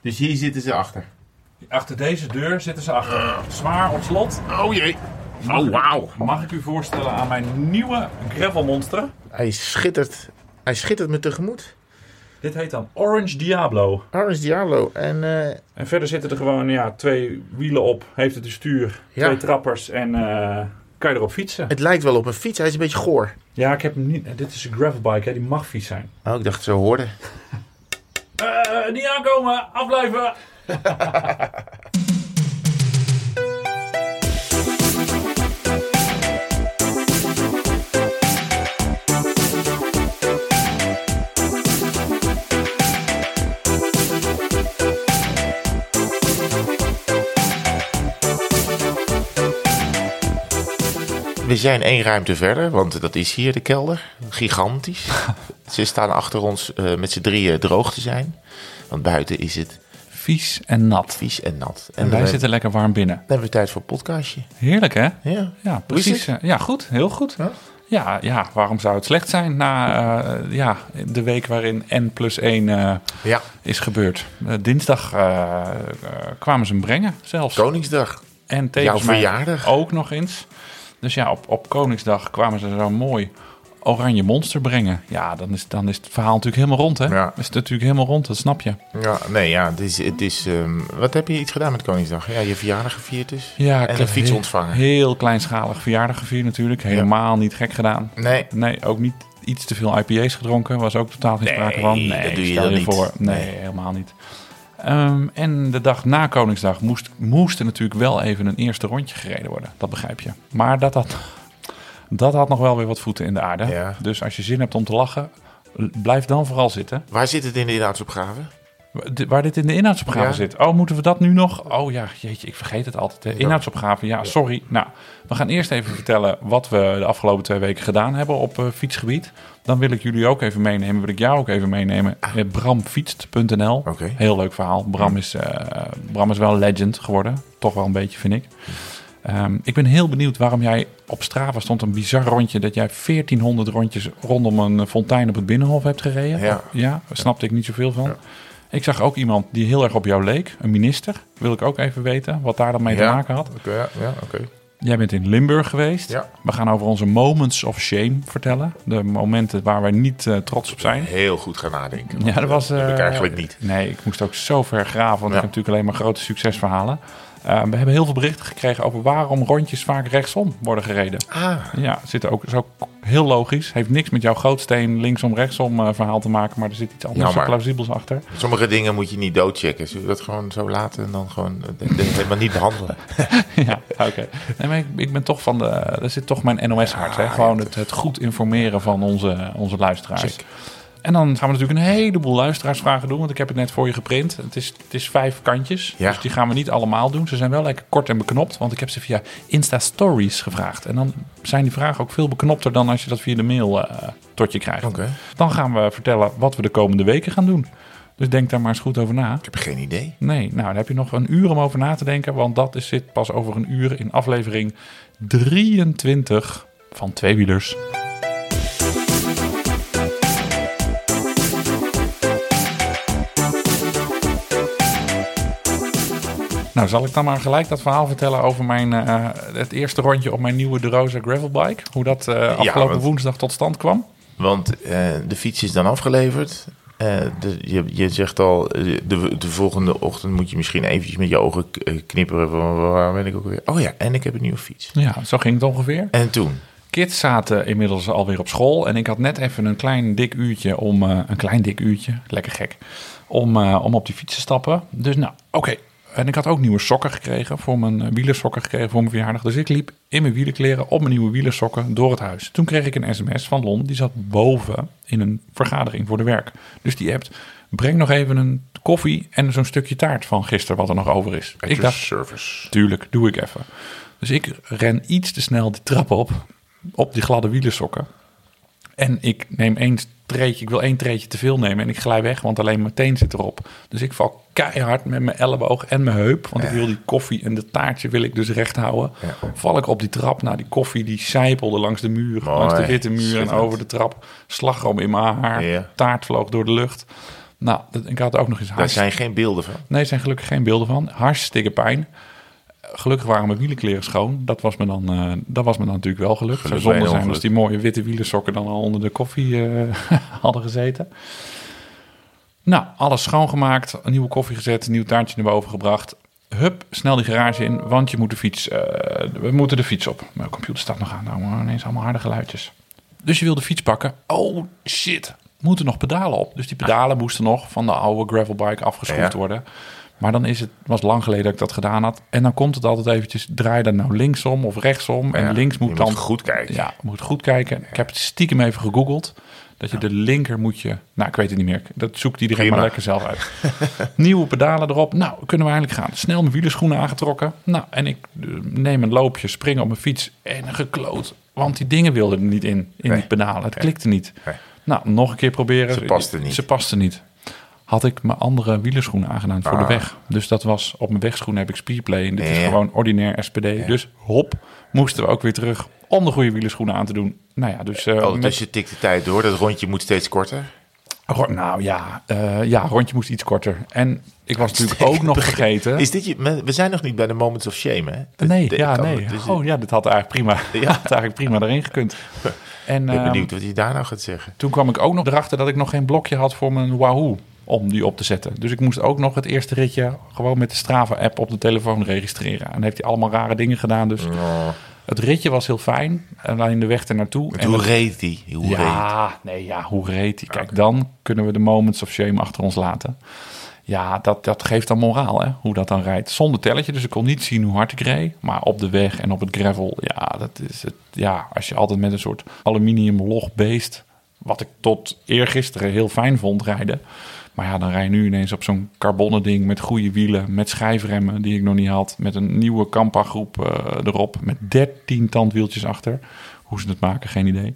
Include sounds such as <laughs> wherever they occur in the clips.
Dus hier zitten ze achter. Achter deze deur zitten ze achter. Zwaar op slot. Oh jee. Oh, wauw. Mag ik u voorstellen aan mijn nieuwe gravel monster? Hij schittert. Hij schittert me tegemoet. Dit heet dan Orange Diablo. Orange Diablo. En eh, En verder zitten er gewoon ja, twee wielen op. Heeft het een stuur, Ja. twee trappers en eh, kan je erop fietsen. het lijkt wel op een fiets. Hij is een beetje goor. Ja, ik heb hem niet. Dit is een gravelbike, hè, die mag fiets zijn. Oh, ik dacht het zo hoorde. <laughs> Eh, niet aankomen, afblijven. We zijn één ruimte verder, want dat is hier de kelder. Gigantisch. <laughs> Ze staan achter ons eh, met z'n drieën droog te zijn. Want buiten is het Vies en nat. vies en nat. En wij zitten lekker warm binnen. Dan hebben we tijd voor een podcastje. Heerlijk, hè? Ja. Ja, precies. eh, Ja, goed. Heel goed. Ja? Ja, ja, waarom zou het slecht zijn na eh, ja, de week waarin N plus 1 eh, ja. is gebeurd? Dinsdag kwamen ze hem brengen zelfs. Koningsdag. en tevens jouw verjaardag. ook nog eens. Dus ja, op, op Koningsdag kwamen ze zo mooi oranje monster brengen. Ja, dan is, dan is het verhaal natuurlijk helemaal rond, hè? Ja. Is het natuurlijk helemaal rond, dat snap je. Ja, nee, ja. Het is, het is, ehm, wat heb je iets gedaan met Koningsdag? Ja, je verjaardag gevierd dus. Ja, en een fiets ontvangen. Heel kleinschalig verjaardag gevierd natuurlijk. Helemaal niet gek gedaan. Nee. Nee, ook niet iets te veel IPA's gedronken. Was ook totaal geen sprake van. Nee, dat doe je stel je voor. Nee, Nee. helemaal niet. Ehm, en de dag na Koningsdag moest, moest er natuurlijk wel even een eerste rondje gereden worden. Dat begrijp je. Maar dat had, dat had nog wel weer wat voeten in de aarde. Ja. Dus als je zin hebt om te lachen, blijf dan vooral zitten. Waar zit het in de inhoudsopgave? Waar dit in de inhoudsopgave Ja. zit. Oh, moeten we dat nu nog? Oh ja, jeetje, ik vergeet het altijd. De inhoudsopgave, ja, sorry. Nou, we gaan eerst even vertellen wat we de afgelopen twee weken gedaan hebben op eh, fietsgebied. Dan wil ik jullie ook even meenemen, wil ik jou ook even meenemen. Eh, Bramfietst.nl. Oké. Heel leuk verhaal. Bram is, eh, Bram is wel een legend geworden. Toch wel een beetje, vind ik. Ehm, ik ben heel benieuwd waarom jij op Strava stond een bizar rondje... dat jij 1400 rondjes rondom een fontein op het Binnenhof hebt gereden. Ja. ja daar snapte ik niet zoveel van. Ik zag ook iemand die heel erg op jou leek. Een minister. Wil ik ook even weten wat daar dan mee te maken had. Oké, ja, ja oké. Jij bent in Limburg geweest. Ja. We gaan over onze moments of shame vertellen. De momenten waar wij niet eh, trots op zijn. Heel goed gaan nadenken. Ja, dat was... Dat heb ik eh, eigenlijk niet. Nee, ik moest ook zo ver graven, want Ja. ik heb natuurlijk alleen maar grote succesverhalen. Eh, we hebben heel veel berichten gekregen over waarom rondjes vaak rechtsom worden gereden. Ah, Ja, zit ook, is ook heel logisch. Heeft niks met jouw grootsteen linksom rechtsom eh, verhaal te maken, maar er zit iets anders plausibels achter. sommige dingen moet je niet doodchecken. Zullen we dat gewoon zo laten en dan gewoon eh, helemaal niet behandelen? <laughs> ja, oké. Nee, maar ik, ik ben toch van de. Er zit toch mijn NOS-hart. hè? Ja, Gewoon ja, het, het goed informeren van onze, onze luisteraars. Check. En dan gaan we natuurlijk een heleboel luisteraarsvragen doen. Want ik heb het net voor je geprint. Het is, het is vijf kantjes. Ja. Dus die gaan we niet allemaal doen. Ze zijn wel lekker kort en beknopt. Want ik heb ze via Insta Stories gevraagd. En dan zijn die vragen ook veel beknopter dan als je dat via de mail eh, tot je krijgt. Oké. Dan gaan we vertellen wat we de komende weken gaan doen. Dus denk daar maar eens goed over na. Ik heb geen idee. Nee, nou dan heb je nog een uur om over na te denken. Want dat is, zit pas over een uur in aflevering 23 van Tweewielers. Nou, zal ik dan maar gelijk dat verhaal vertellen over mijn, eh, het eerste rondje op mijn nieuwe De Rosa gravelbike. Hoe dat eh, afgelopen want- woensdag tot stand kwam. Want eh, de fiets is dan afgeleverd. De, je, je zegt al, de, de volgende ochtend moet je misschien eventjes met je ogen knipperen. Van, waar ben ik ook weer? Oh ja, en ik heb een nieuwe fiets. Ja, zo ging het ongeveer. En toen? Kids zaten inmiddels alweer op school. En ik had net even een klein dik uurtje om... een klein dik uurtje, lekker gek. Om, om op die fiets te stappen. Dus nou, oké. En ik had ook nieuwe sokken gekregen. Voor mijn eh, wielersokken gekregen voor mijn verjaardag. Dus ik liep in mijn wielerkleren op mijn nieuwe wielersokken door het huis. Toen kreeg ik een sms van Lon. Die zat boven in een vergadering voor de werk. Dus die appt... Breng nog even een koffie en zo'n stukje taart van gisteren wat er nog over is. Ik dacht, service. Tuurlijk, doe ik even. Dus ik ren iets te snel die trap op, op die gladde wielersokken. En ik neem één treetje, ik wil één treetje te veel nemen en ik glij weg, want alleen mijn teen zit erop. Dus ik val keihard met mijn elleboog en mijn heup, want ik wil die koffie en de taartje wil ik dus recht houden. Ja. Val ik op die trap, nou die koffie die sijpelde langs de muur, Mooi, langs de witte muur en over de trap. Slagroom in mijn haar, Ja. taart vloog door de lucht. Nou, dat, ik had ook nog eens Daar zijn geen beelden van. Nee, er zijn gelukkig geen beelden van. Hartstikke pijn. Gelukkig waren mijn wielenkleren schoon. Dat was me dan, eh, dat was me dan natuurlijk wel gelukt. Zou Geluk bij zonde een zijn als die mooie witte wielersokken dan al onder de koffie eh, <laughs> hadden gezeten. Nou, alles schoongemaakt, een nieuwe koffie gezet, een nieuw taartje naar boven gebracht. Hup, snel die garage in, want je moet de fiets, eh, we moeten de fiets op. Mijn computer staat nog aan, nou maar ineens allemaal harde geluidjes. Dus je wil de fiets pakken. Oh shit, moeten nog pedalen op. Dus die pedalen moesten nog van de oude gravelbike afgeschroefd Ja. worden. Maar dan is het, was lang geleden dat ik dat gedaan had. En dan komt het altijd eventjes, draai dan nou linksom of rechtsom. En Ja, links moet dan... moet goed kijken. Ja, moet goed kijken. Ik heb het stiekem even gegoogeld. Dat je de linker moet je... Nou, ik weet het niet meer. Dat zoekt iedereen Prima. maar lekker zelf uit. <laughs> Nieuwe pedalen erop. Nou, kunnen we eigenlijk gaan. Snel mijn wielerschoenen aangetrokken. Nou, en ik eh, neem een loopje, spring op mijn fiets en gekloot. Want die dingen wilden er niet in, in Nee. die pedalen. Het klikte niet. Nee. Nou, nog een keer proberen. Ze paste niet. Ze paste niet. Had ik mijn andere wielerschoenen aangedaan voor de Ah. weg. Dus dat was op mijn wegschoenen heb ik Speedplay. En dit is gewoon ordinair SPD. Dus hop, moesten we ook weer terug om de goede wielerschoenen aan te doen. Nou ja, dus... eh, Oh, met- dus je tikt de tijd door. Dat rondje moet steeds korter. Nou ja, eh, ja, rondje moest iets korter. En ik was natuurlijk <laughs> ook nog vergeten. Is dit je, we zijn nog niet bij de Moments of Shame, hè? Dat- nee, dat ja, nee. dus Oh ja, dit had eigenlijk prima, <laughs> Ja. had eigenlijk prima erin gekund. En Ik ben ehm, benieuwd wat hij daar nou gaat zeggen. toen kwam ik ook nog erachter dat ik nog geen blokje had voor mijn Wahoo om die op te zetten. Dus ik moest ook nog het eerste ritje gewoon met de Strava-app op de telefoon registreren. En dan heeft hij allemaal rare dingen gedaan. Dus het ritje was heel fijn. Alleen de weg ernaartoe. en En hoe reed hij? Hoe reed ja, nee, ja, hoe reed hij? Kijk, dan kunnen we de moments of shame achter ons laten. Ja, dat, dat geeft dan moraal, hè, hoe dat dan rijdt. Zonder telletje, dus ik kon niet zien hoe hard ik reed. Maar op de weg en op het gravel, ja, dat is het. Ja, als je altijd met een soort aluminium log beest, wat ik tot eergisteren heel fijn vond rijden. Maar ja, dan rij je nu ineens op zo'n carbonnen ding met goede wielen, met schijfremmen die ik nog niet had. Met een nieuwe Kampa groep eh, erop, met 13 tandwieltjes achter. Hoe ze het maken, geen idee.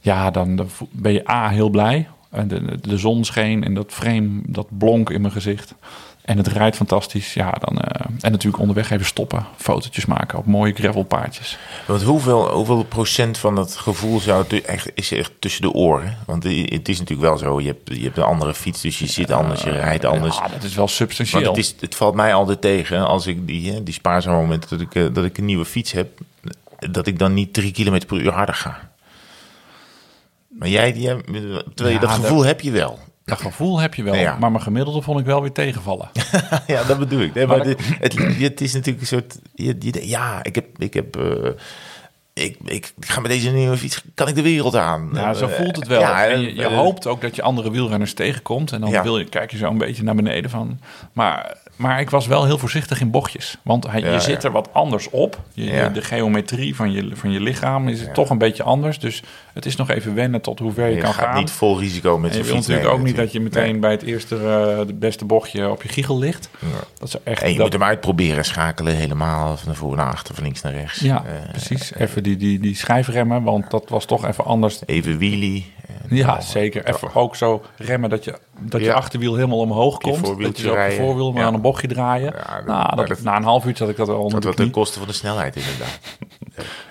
Ja, dan ben je A, heel blij. De, de, de zon scheen en dat frame, dat blonk in mijn gezicht. En het rijdt fantastisch. Ja, dan, eh, en natuurlijk onderweg even stoppen. Fotootjes maken op mooie gravelpaadjes. Want hoeveel, hoeveel procent van dat gevoel zou echt, is echt tussen de oren? Want het is natuurlijk wel zo, je hebt, je hebt een andere fiets, dus je zit anders, je rijdt anders. Ja, dat is wel substantieel. Want het, is, het valt mij altijd tegen als ik die, hè, die spaarzame momenten dat ik, eh, dat ik een nieuwe fiets heb, dat ik dan niet drie kilometer per uur harder ga. Maar jij, die, hebt- terwijl je Ja, dat gevoel heb je wel. Dat gevoel heb je wel. Ja. Maar mijn gemiddelde vond ik wel weer tegenvallen. <laughs> ja, dat bedoel ik. Nee, maar Maar dit- het, het is natuurlijk een soort. Je, je, ja, ik heb. Ik, heb eh, ik, ik ga met deze nieuwe fiets. Kan ik de wereld aan? Ja, zo Eh, voelt het wel. Ja, en je, je eh, hoopt ook dat je andere wielrenners tegenkomt. En dan Ja. wil je, kijk je zo een beetje naar beneden van. Maar, maar ik was wel heel voorzichtig in bochtjes. Want hij, Ja, je zit ja. er wat anders op. Je, je- Ja. de geometrie van je, van je lichaam is toch een beetje anders. Dus het is nog even wennen tot hoe ver je, Je kan gaat gaan. niet vol risico met en je zo'n wil fiets. natuurlijk ook niet dat je meteen bij het eerste uh, de beste bochtje op je giegel ligt. Dat is echt. En je dat- moet hem uitproberen, schakelen helemaal van voor naar achter, van links naar rechts. ja, Eh, precies. Even die, die, die schijfremmen, want dat was toch even anders. even wheelie. eh, Ja, zeker. Even ook zo remmen dat je, dat je achterwiel helemaal omhoog Je komt. Dat je op je voorwiel maar aan een bochtje draaien. Ja, dat- nou, dat, dat- na een half uurtje had ik dat al onder Wat de ten koste van de snelheid inderdaad. <laughs>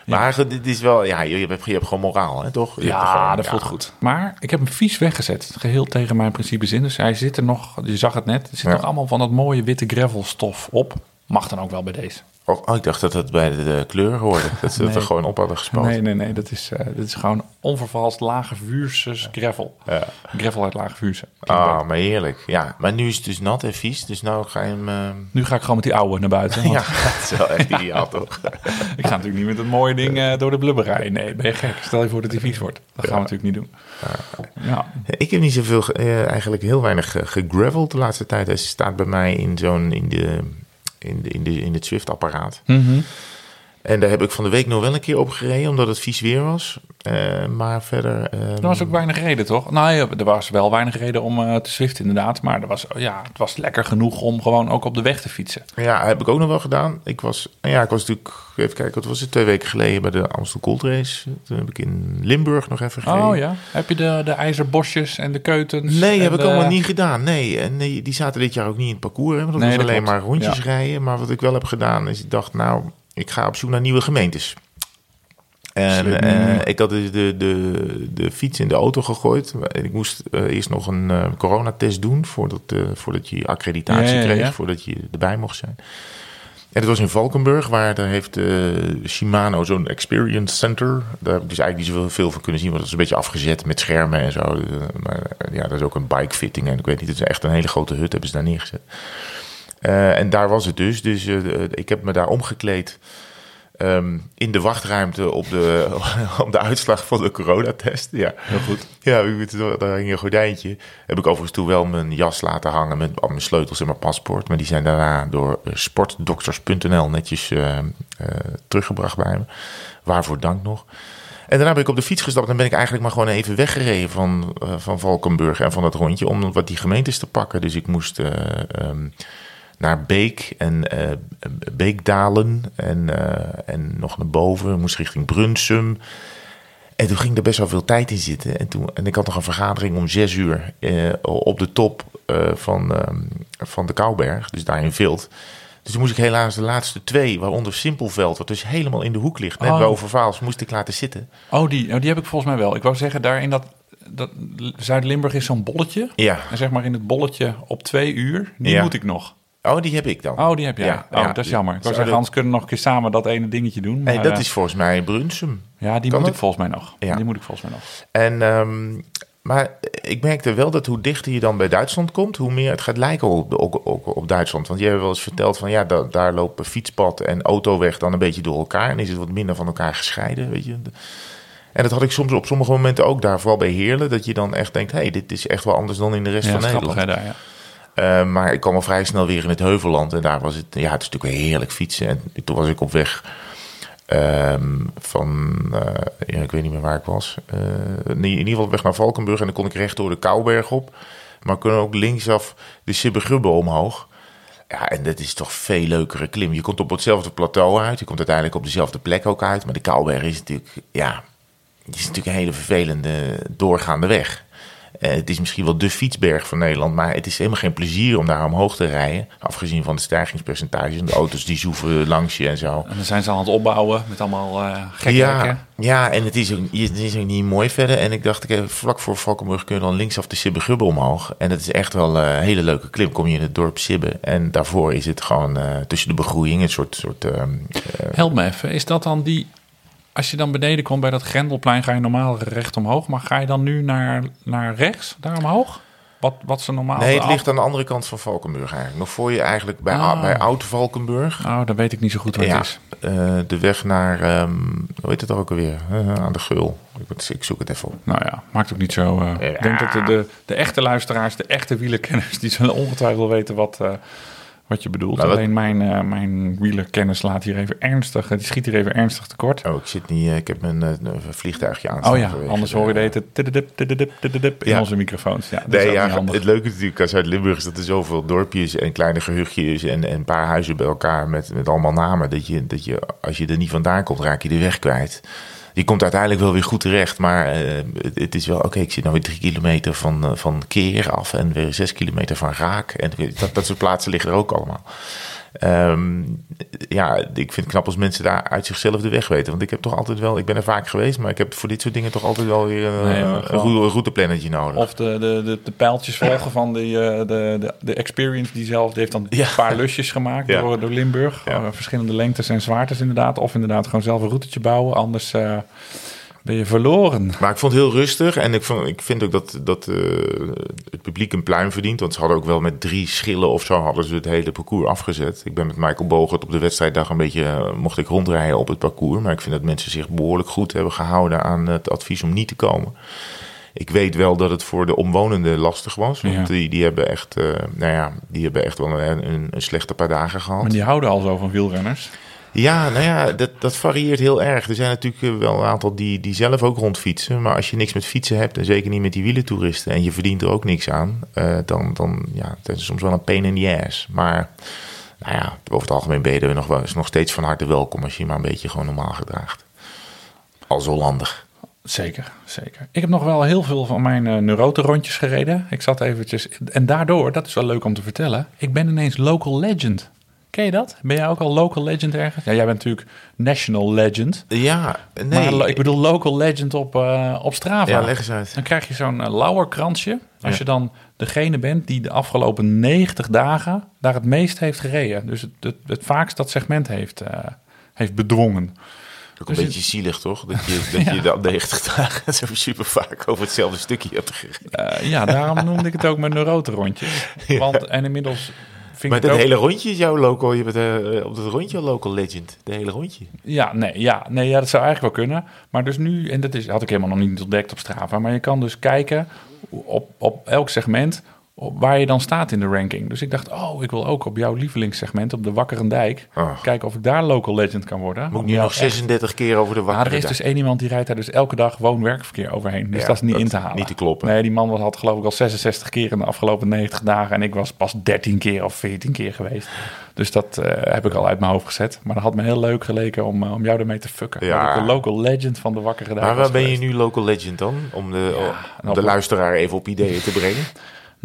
Maar dit is wel, ja, je hebt, je hebt gewoon moraal, hè, toch? Je Ja, gewoon- dat voelt goed. Maar ik heb hem vies weggezet. Geheel tegen mijn principes in. Dus hij zit er nog, je zag het net, er zit nog allemaal van dat mooie witte gravelstof op. Mag dan ook wel bij deze. Oh, oh, ik dacht dat het bij de, de kleur hoorde. Dat ze dat er gewoon op hadden gespoten. Nee, nee, nee. Dat is, eh dat is gewoon onvervalst lage vuurse gravel. Ja. Gravel uit lage vuurse. Ah, maar heerlijk. Ja, maar nu is het dus nat en vies. Dus nou ga je hem... eh, Nu ga ik gewoon met die oude naar buiten. want <laughs> Ja, dat is wel echt ideaal, toch? <laughs> Ik ga natuurlijk niet met een mooie ding eh, door de blubber rijden. Nee, ben je gek. Stel je voor dat hij vies wordt. Dat gaan we natuurlijk niet doen. Ja. Ik heb niet zoveel, ge- eigenlijk heel weinig gegraveld de laatste tijd. Hij staat bij mij in zo'n, in de, in de, in de, in het Swift-apparaat. En daar heb ik van de week nog wel een keer op gereden, omdat het vies weer was. Eh, maar verder... eh, Er was ook weinig reden, toch? Nou ja, er was wel weinig reden om eh, te swiften, inderdaad. Maar er was, ja, het was lekker genoeg om gewoon ook op de weg te fietsen. Ja, heb ik ook nog wel gedaan. Ik was, ja, ik was natuurlijk, even kijken, wat was het, twee weken geleden bij de Amstel Gold Race. Toen heb ik in Limburg nog even gereden. Oh ja. Heb je de, de ijzerbosjes en de keutens? Nee, heb ik allemaal niet gedaan. Nee, en die, die zaten dit jaar ook niet in het parcours. Hè, want dat Nee, was dat alleen klopt. maar rondjes Ja. rijden. Maar wat ik wel heb gedaan, is ik dacht, nou, ik ga op zoek naar nieuwe gemeentes. En uh, ik had dus de, de, de fiets in de auto gegooid. Ik moest uh, eerst nog een uh, coronatest doen voordat, voordat je accreditatie ja, ja, ja, kreeg, voordat je erbij mocht zijn. En dat was in Valkenburg, waar daar heeft Shimano zo'n experience center. Daar heb ik dus eigenlijk niet zoveel van kunnen zien, want dat is een beetje afgezet met schermen en zo. maar ja, dat is ook een bike fitting en ik weet niet, het is echt een hele grote hut, hebben ze daar neergezet. En daar was het dus, dus ik heb me daar omgekleed. Um, in de wachtruimte op de, <laughs> op de uitslag van de coronatest. Ja, heel goed. Ja, daar hing een gordijntje. Heb ik overigens toen wel mijn jas laten hangen met al mijn sleutels en mijn paspoort. Maar die zijn daarna door sportdokters.nl netjes uh, uh, teruggebracht bij me. Waarvoor dank nog. En daarna ben ik op de fiets gestapt en ben ik eigenlijk maar gewoon even weggereden van, van Valkenburg en van dat rondje om wat die gemeentes te pakken. Dus ik moest um, naar Beek en uh, Beekdalen en, uh, en nog naar boven. moest richting Brunsum. En toen ging er best wel veel tijd in zitten. En, toen, en ik had nog een vergadering om zes uur uh, op de top van, van de Kouberg, dus daar in Vilt. Dus toen moest ik helaas de laatste twee, waaronder Simpelveld, wat dus helemaal in de hoek ligt, net oh. boven Vaals, moest ik laten zitten. Oh die, oh, die heb ik volgens mij wel. Ik wou zeggen, daar in dat, dat Zuid-Limburg is zo'n bolletje. Ja. En zeg maar in het bolletje op twee uur, die ja. moet ik nog. Oh, die heb ik dan. Oh, die heb jij. Ja, oh, dat is jammer. Ik wou zeggen, Hans kunnen nog een keer samen dat ene dingetje doen. Maar, nee, dat is volgens mij Brunsum. Ja, die moet ik volgens mij nog. Ja. Die moet ik volgens mij nog. En, um, maar ik merkte wel dat hoe dichter je dan bij Duitsland komt, hoe meer het gaat lijken op, op, op, op Duitsland. Want jij hebt wel eens verteld van ja, da, daar lopen fietspad en autoweg dan een beetje door elkaar. En is het wat minder van elkaar gescheiden, weet je. En dat had ik soms op sommige momenten ook daar, vooral bij Heerlen. Dat je dan echt denkt, hé, hey, dit is echt wel anders dan in de rest van Nederland. Daar, ja. Uh, maar ik kwam al vrij snel weer in het Heuvelland. En daar was het, ja, het is natuurlijk heerlijk fietsen. En toen was ik op weg um, van, ja, ik weet niet meer waar ik was. Uh, in ieder geval op weg naar Valkenburg. En dan kon ik recht door de Kouberg op. Maar kon ook linksaf de Sibbergubbe omhoog. Ja, en dat is toch veel leukere klim. Je komt op hetzelfde plateau uit. Je komt uiteindelijk op dezelfde plek ook uit. Maar de Kouberg is natuurlijk, ja, is natuurlijk een hele vervelende doorgaande weg. Uh, het is misschien wel de fietsberg van Nederland, maar het is helemaal geen plezier om daar omhoog te rijden. Afgezien van de stijgingspercentages en de auto's die zoeven langs je en zo. En dan zijn ze aan het opbouwen met allemaal uh, gekke ja, ja, en het is, ook, het is ook niet mooi verder. En ik dacht, ik, vlak voor Valkenburg kun je dan linksaf de Sibbe omhoog. En dat is echt wel een hele leuke klim. Kom je in het dorp Sibbe. En daarvoor is het gewoon uh, tussen de begroeiing een soort... soort uh, Help me even, is dat dan die als je dan beneden komt bij dat Grendelplein, ga je normaal recht omhoog. Maar ga je dan nu naar, naar rechts, daar omhoog? Wat, wat ze normaal... Nee, het ligt aan de andere kant van Valkenburg eigenlijk. Nog voor je eigenlijk bij, ah. bij Oud-Valkenburg. Oh, dan weet ik niet zo goed wat ja, het is. Uh, de weg naar, um, hoe heet het ook alweer? Uh, aan de Geul. Ik, ik, zoek het even op. Nou ja, maakt ook niet zo... Uh, ja. Ik denk dat de, de, de, echte luisteraars, de echte wielerkenners... die zullen ongetwijfeld weten wat wat je bedoelt. Nou, Alleen mijn, uh, mijn wielerkennis laat hier even ernstig, die schiet hier even ernstig tekort. Oh, ik zit niet, ik heb mijn uh, vliegtuigje aan. Oh ja, anders hoor je het in onze microfoons. Ja, nee, ja, het leuke natuurlijk als uit Limburg is dat er zoveel dorpjes en kleine gehuchtjes en, en een paar huizen bij elkaar met, met allemaal namen. Dat je, dat je, als je er niet vandaan komt, raak je de weg kwijt die komt uiteindelijk wel weer goed terecht. Maar uh, het is wel, oké, ik zit nou weer drie kilometer van, uh, van Keer af en weer zes kilometer van Raak. En dat, dat soort plaatsen liggen er ook allemaal. Um, ja, ik vind het knap als mensen daar uit zichzelf de weg weten. Want ik heb toch altijd wel, ik ben er vaak geweest, maar ik heb voor dit soort dingen toch altijd wel weer een, nee, een, een routeplannetje nodig. Of de, de, de, de pijltjes volgen van de, de, de, de experience die zelf, die heeft dan een paar lusjes gemaakt door, door Limburg. verschillende lengtes en zwaartes inderdaad. Of inderdaad gewoon zelf een routetje bouwen, anders... Uh, ben je verloren. Maar ik vond het heel rustig. En ik, vond, ik vind ook dat, dat uh, het publiek een pluim verdient. Want ze hadden ook wel met drie schillen of zo hadden ze het hele parcours afgezet. Ik ben met Michael Bogert op de wedstrijddag een beetje... Uh, mocht ik rondrijden op het parcours. Maar ik vind dat mensen zich behoorlijk goed hebben gehouden aan het advies om niet te komen. Ik weet wel dat het voor de omwonenden lastig was. Want ja. die, die, hebben echt, uh, nou ja, die hebben echt wel een, een, een slechte paar dagen gehad. Maar die houden al zo van wielrenners? Ja, nou ja, dat, dat varieert heel erg. Er zijn natuurlijk eh, wel een aantal die, die zelf ook rondfietsen. Maar als je niks met fietsen hebt, en zeker niet met die wielentoeristen... en je verdient er ook niks aan, uh, dan, dan ja, is soms wel een pain in the ass. Maar nou ja, over het algemeen ben je nog, wel, is nog steeds van harte welkom... als je je maar een beetje gewoon normaal gedraagt. Als Hollandig. Zeker, zeker. Ik heb nog wel heel veel van mijn uh, neurotenrondjes gereden. Ik zat eventjes... En daardoor, dat is wel leuk om te vertellen... ik ben ineens local legend. Ken je dat? Ben jij ook al local legend ergens? Ja, jij bent natuurlijk national legend. Ja, nee. Maar ik bedoel local legend op, uh, op Strava. Ja, leg eens uit. Dan krijg je zo'n uh, lauwerkransje. Als je dan degene bent die de afgelopen 90 dagen daar het meest heeft gereden. Dus het, het, het vaakst dat segment heeft, uh, heeft bedwongen. Ook een dus beetje zielig, toch? Dat je, <laughs> dat je dan 90 dagen zo super vaak over hetzelfde stukje hebt gereden. Uh, ja, daarom noemde ik het ook mijn neurote rondje. <laughs> Want, en inmiddels vind maar ik ook... hele rondje is jouw local, je bent uh, op dat rondje local legend. De hele rondje. Ja, nee, ja, nee, ja, dat zou eigenlijk wel kunnen. Maar dus nu, en dat is, had ik helemaal nog niet ontdekt op Strava, maar je kan dus kijken op, op elk segment waar je dan staat in de ranking. Dus ik dacht, oh, ik wil ook op jouw lievelingssegment, op de Wakkerendijk, oh. kijken of ik daar local legend kan worden. Moet ik nu nog 36 echt... keer over de Wakkerendijk? Ja, er is dus één iemand die rijdt daar dus elke dag woon-werkverkeer overheen. Dus ja, dat is niet dat in te halen. Niet te kloppen. Nee, die man was, had geloof ik al 66 keer in de afgelopen 90 dagen. En ik was pas 13 keer of 14 keer geweest. Dus dat uh, heb ik al uit mijn hoofd gezet. Maar dat had me heel leuk geleken om, uh, om jou ermee te fucken. Ja. Dat ik de local legend van de Wakkerendijk Maar waar ben je nu local legend dan? Om de, ja, om de luisteraar even op ideeën te brengen? <laughs>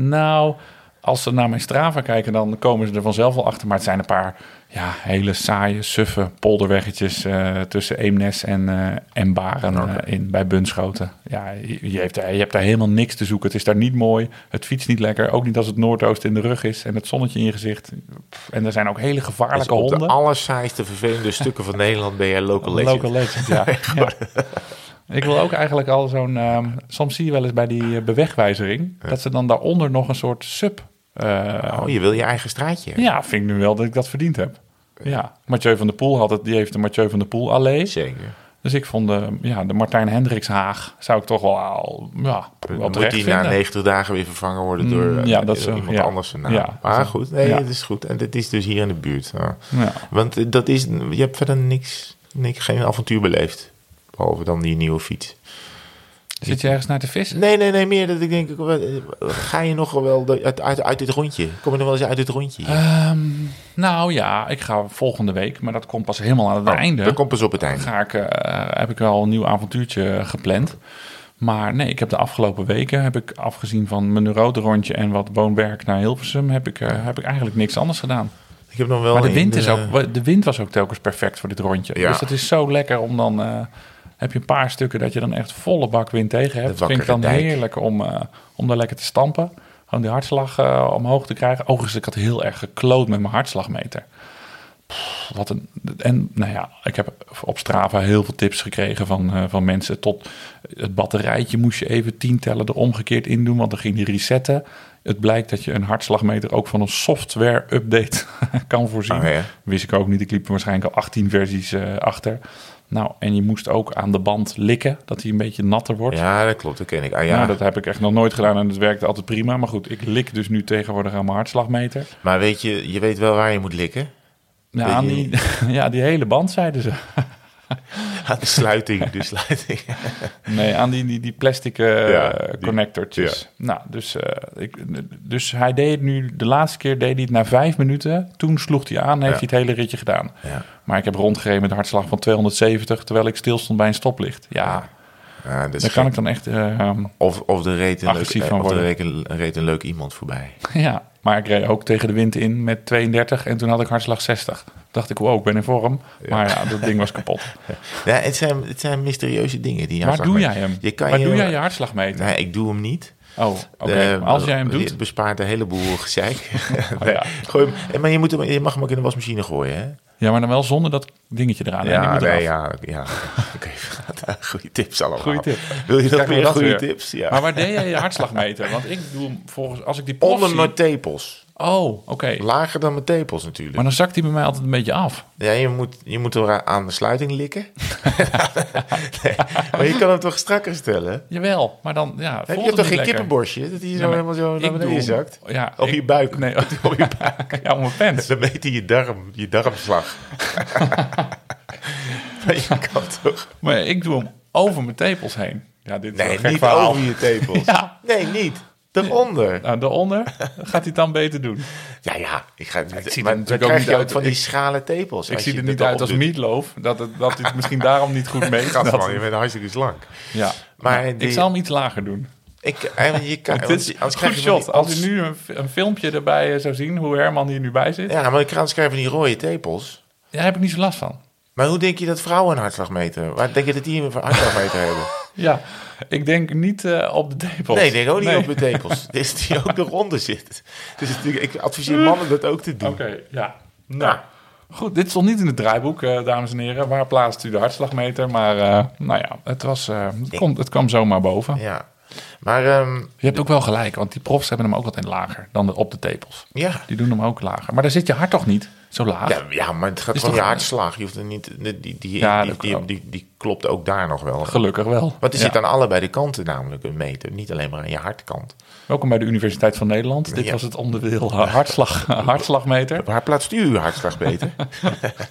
Nou, als ze naar mijn Strava kijken, dan komen ze er vanzelf wel achter. Maar het zijn een paar ja, hele saaie, suffe polderweggetjes uh, tussen Eemnes en, uh, en Baren uh, in, bij Bunschoten. Ja, je, je, hebt, je hebt daar helemaal niks te zoeken. Het is daar niet mooi. Het fietst niet lekker. Ook niet als het noordoosten in de rug is en het zonnetje in je gezicht. En er zijn ook hele gevaarlijke dus op honden. de allersaaiste, vervelende stukken van Nederland ben jij local legend. Local legend, ja. <laughs> ja. Ik wil ook eigenlijk al zo'n... Um, soms zie je wel eens bij die bewegwijzering... Ja. dat ze dan daaronder nog een soort sub uh, oh, je wil je eigen straatje. Ja, vind ik nu wel dat ik dat verdiend heb. Ja, Mathieu van der Poel had het, die heeft de Mathieu van der Poel allee. Zeker. Dus ik vond de, ja, de Martijn Hendricks Haag zou ik toch wel, al, ja, wel Moet die na 90 dagen weer vervangen worden door mm, ja, dat zo, iemand ja. anders? Ja, maar goed, nee, het is goed. En dit is dus hier in de buurt. Want dat is, je hebt verder niks, niks, geen avontuur beleefd. Behalve dan die nieuwe fiets. Zit je ergens naar te vissen? Nee, nee, nee, meer dat ik denk, ga je nog wel uit, uit, uit dit rondje? Kom je nog wel eens uit dit rondje? Um, nou ja, ik ga volgende week, maar dat komt pas helemaal aan het oh, einde. Dat komt pas op het einde. Ga ik, uh, heb ik wel een nieuw avontuurtje gepland. Maar nee, ik heb de afgelopen weken, heb ik afgezien van mijn rode rondje en wat woonwerk naar Hilversum, heb ik, uh, heb ik eigenlijk niks anders gedaan. Ik heb nog wel maar de wind, de... Is ook, de wind was ook telkens perfect voor dit rondje. Ja. Dus het is zo lekker om dan... Uh, heb je een paar stukken dat je dan echt volle bak wind tegen hebt. Dat vind ik dan dijk. heerlijk om, uh, om daar lekker te stampen. Gewoon die hartslag uh, omhoog te krijgen. Overigens, ik had heel erg gekloot met mijn hartslagmeter. Pff, wat een, en nou ja, ik heb op Strava heel veel tips gekregen van, uh, van mensen. Tot het batterijtje moest je even tien tellen er omgekeerd in doen, want dan ging die resetten. Het blijkt dat je een hartslagmeter ook van een software-update <laughs> kan voorzien. Oh, ja. Wist ik ook niet. Ik liep er waarschijnlijk al 18 versies achter. Nou, en je moest ook aan de band likken, dat hij een beetje natter wordt. Ja, dat klopt, dat ken ik. Ah, ja. Nou, dat heb ik echt nog nooit gedaan en het werkte altijd prima. Maar goed, ik lik dus nu tegenwoordig aan mijn hartslagmeter. Maar weet je, je weet wel waar je moet likken? Ja, aan die, <laughs> ja, die hele band zeiden ze. <laughs> Aan de sluiting, de sluiting. <laughs> nee, aan die, die, die plastic uh, ja, die, connectortjes. Ja. Nou, dus, uh, ik, dus hij deed het nu, de laatste keer deed hij het na vijf minuten. Toen sloeg hij aan, heeft ja. hij het hele ritje gedaan. Maar ik heb rondgereden met een hartslag van 270, terwijl ik stil stond bij een stoplicht. Ja, ja dat daar kan ik dan echt uh, Of, of er reed een, leuk, van of er reed een, reed een leuk iemand voorbij. <laughs> ja, maar ik reed ook tegen de wind in met 32 en toen had ik hartslag 60 dacht ik, wow, ik ben in vorm. Maar ja, dat ding was kapot. <laughs> Ja, het zijn, het zijn mysterieuze dingen. Die Waar doe jij hem? Je kan Waar je, doe jij je hartslagmeter? Nee, ik doe hem niet. Oh, oké. Okay. Als jij hem doet... Het bespaart een heleboel gezeik. <laughs> oh, ja. <laughs> Gooi hem, maar je, moet hem, je mag hem ook in de wasmachine gooien, hè? Ja, maar dan wel zonder dat dingetje eraan. Ja, moet nee, ja, ja. <laughs> Oké, okay. goede tips allemaal. Tip. Wil je nog meer goede tips? Ja. Maar waar deed jij je hartslagmeter? Want ik doe hem volgens, als ik die Onder zie... mijn tepels. Oh, oké. Okay. Lager dan mijn tepels natuurlijk. Maar dan zakt hij bij mij altijd een beetje af. Ja, je moet, je moet er aan de sluiting likken. <laughs> nee, maar je kan hem toch strakker stellen? Jawel, maar dan ja, Heb je toch geen kippenborstje? Dat hij zo ja, helemaal zo naar beneden zakt? Ja, op ik, je buik. Nee, <laughs> op je buik. ja, om mijn pens. <laughs> Dan meet hij je, darm, je darmslag. maar je kan toch... Maar ik doe hem over mijn tepels heen. Ja, dit is nee, niet verhaal. over je tepels. ja. Nee, niet. Daaronder. Nou, daaronder gaat hij het dan beter doen. Ja, ja. Ik, ga, ik zie maar natuurlijk ook niet uit ook van die schrale tepels. Ik zie er niet uit als meatloaf. Dat, het, dat hij het misschien daarom niet goed meet. Gast, dat man, je bent hartstikke slank. Ja, maar nou, die... ik zal hem iets lager doen. Ik, je <laughs> kan, Dit is anders goed van shot. die- Als u nu een, een filmpje erbij eh, zou zien, hoe Herman hier nu bij zit. Ja, maar ik je van die rode tepels. Daar heb ik niet zo last van. Maar hoe denk je dat vrouwen een hartslagmeter? Waar denk je dat die een hartslagmeter <laughs> hebben? Ja, ik denk niet eh, op de tepels. Nee, ik denk ook niet op de tepels. Dus <laughs> die ook eronder zit. Dus ik adviseer mannen dat ook te doen. Oké, ja. Nou, goed. Dit stond niet in het draaiboek, eh, dames en heren. Waar plaatst u de hartslagmeter? Maar, eh, nou ja, het, was, het, komt, het kwam zomaar boven. Ja. Maar ehm, Je hebt ook wel gelijk, want die profs hebben hem ook altijd lager dan de, op de tepels. ja. Die doen hem ook lager. Maar daar zit je hart toch niet zo laag? Ja, ja, maar het gaat gewoon je hartslag. Je hoeft er niet, die, die, die, Ja, die, die, klopt. die, die klopt ook daar nog wel. Gelukkig wel. Want er zit aan allebei de kanten namelijk een meter. Niet alleen maar aan je hartkant. Welkom bij de Universiteit van Nederland. Dit was het onderdeel hartslag, <laughs> hartslagmeter. Waar plaatst u uw hartslag beter?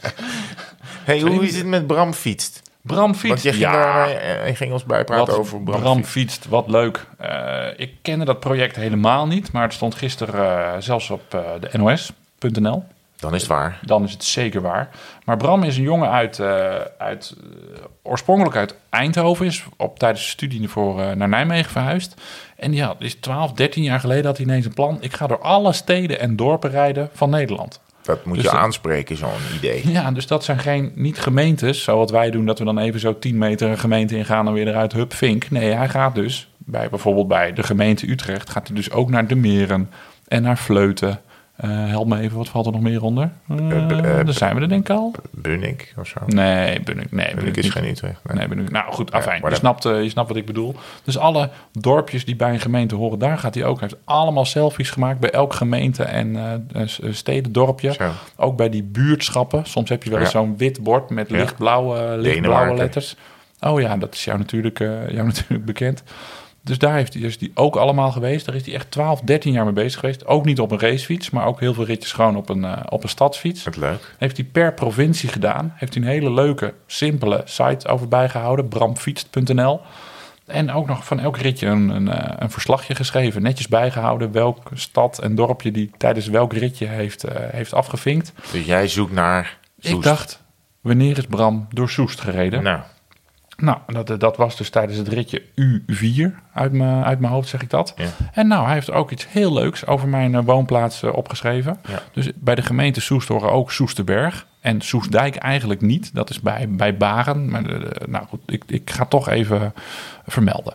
<laughs> hey, hoe is het met Bram fietst? Bram fietst. Want jij ging, ja, daar, eh, je ging ons bijpraten over Bram, Bram, fietst. fietst. Wat leuk. Eh, ik kende dat project helemaal niet, maar het stond gisteren eh, zelfs op de NOS.nl. Dan is het waar. Dan is het zeker waar. Maar Bram is een jongen uit, eh, uit eh, oorspronkelijk uit Eindhoven. Is op, tijdens de studie voor, eh, naar Nijmegen verhuisd. En ja, is 12, 13 jaar geleden had hij ineens een plan. Ik ga door alle steden en dorpen rijden van Nederland. Dat moet Dus je dat- aanspreken, zo'n idee. <laughs> Ja, dus dat zijn geen, niet gemeentes, zoals wij doen, dat we dan even zo 10 meter een gemeente ingaan en weer eruit, hup, vink. Nee, hij gaat dus, bij, bijvoorbeeld bij de gemeente Utrecht, gaat hij dus ook naar De Meren en naar Vleuten. Eh, help me even, wat valt er nog meer onder? Eh, eh, daar zijn we er denk ik al. Bunnik of zo. Nee, ben ik, nee, Bunnik ik is geen Utrecht. Nee. Nee, ben ik, nou goed, afijn. je, whatever. snapt, je snapt wat ik bedoel. Dus alle dorpjes die bij een gemeente horen, daar gaat hij ook. Hij heeft allemaal selfies gemaakt bij elk gemeente en stedendorpje. Zo. Ook bij die buurtschappen. Soms heb je wel eens zo'n wit bord met lichtblauwe, lichtblauwe letters. Oh ja, dat is jou natuurlijk, jou <laughs> natuurlijk bekend. Dus daar heeft hij, is hij ook allemaal geweest. Daar is hij echt 12, 13 jaar mee bezig geweest. Ook niet op een racefiets, maar ook heel veel ritjes gewoon op een, eh, op een stadsfiets. Wat leuk. Heeft hij per provincie gedaan. Heeft hij een hele leuke, simpele site over bijgehouden. bramfietst.nl. En ook nog van elk ritje een, een, eh, een verslagje geschreven. Netjes bijgehouden welke stad en dorpje die tijdens welk ritje heeft, eh, heeft afgevinkt. Dus jij zoekt naar Ik dacht, wanneer is Bram door Soest gereden? Nou, Nou, dat, dat was dus tijdens het ritje U4. Uit mijn, uit mijn hoofd zeg ik dat. Ja. En nou, hij heeft ook iets heel leuks over mijn eh, woonplaats eh, opgeschreven. Ja. Dus bij de gemeente Soest horen ook Soesterberg. En Soestdijk eigenlijk niet. Dat is bij, bij Baren. Maar eh, nou goed, ik, ik ga toch even vermelden.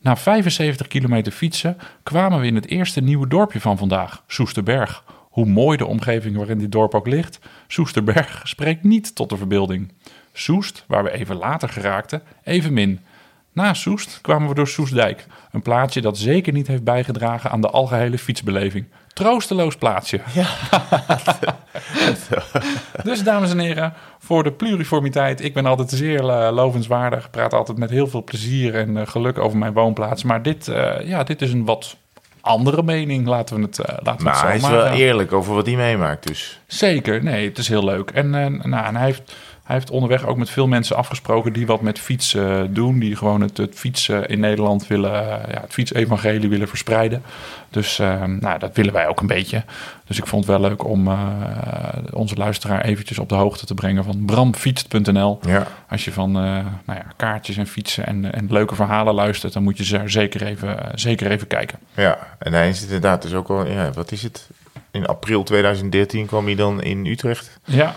Na 75 kilometer fietsen kwamen we in het eerste nieuwe dorpje van vandaag, Soesterberg. Hoe mooi de omgeving waarin dit dorp ook ligt. Soesterberg spreekt niet tot de verbeelding. Soest, waar we even later geraakten, evenmin. Na Soest kwamen we door Soestdijk. Een plaatsje dat zeker niet heeft bijgedragen aan de algehele fietsbeleving. Troosteloos plaatsje. <laughs> dus dames en heren, voor de pluriformiteit. Ik ben altijd zeer eh, lovenswaardig. Praat altijd met heel veel plezier en eh, geluk over mijn woonplaats. Maar dit, eh, ja, dit is een wat andere mening. Laten we het, eh, laten we maar het zo hij is maar, wel eerlijk over wat hij meemaakt. Dus Zeker, nee, het is heel leuk. En, eh, nou, en hij, heeft, hij heeft onderweg ook met veel mensen afgesproken die wat met fietsen eh, doen. Die gewoon het, het fietsen in Nederland willen, eh, ja, het fietsevangelie willen verspreiden. Dus eh, nou, dat willen wij ook een beetje. Dus ik vond het wel leuk om onze luisteraar eventjes op de hoogte te brengen van bramfietst.nl. ja, Als je van nou ja, kaartjes en fietsen en, en leuke verhalen luistert, dan moet je ze zeker even, zeker even kijken. ja, en hij is inderdaad dus ook al, ja, wat is het? In april 2013 kwam hij dan in Utrecht. Ja,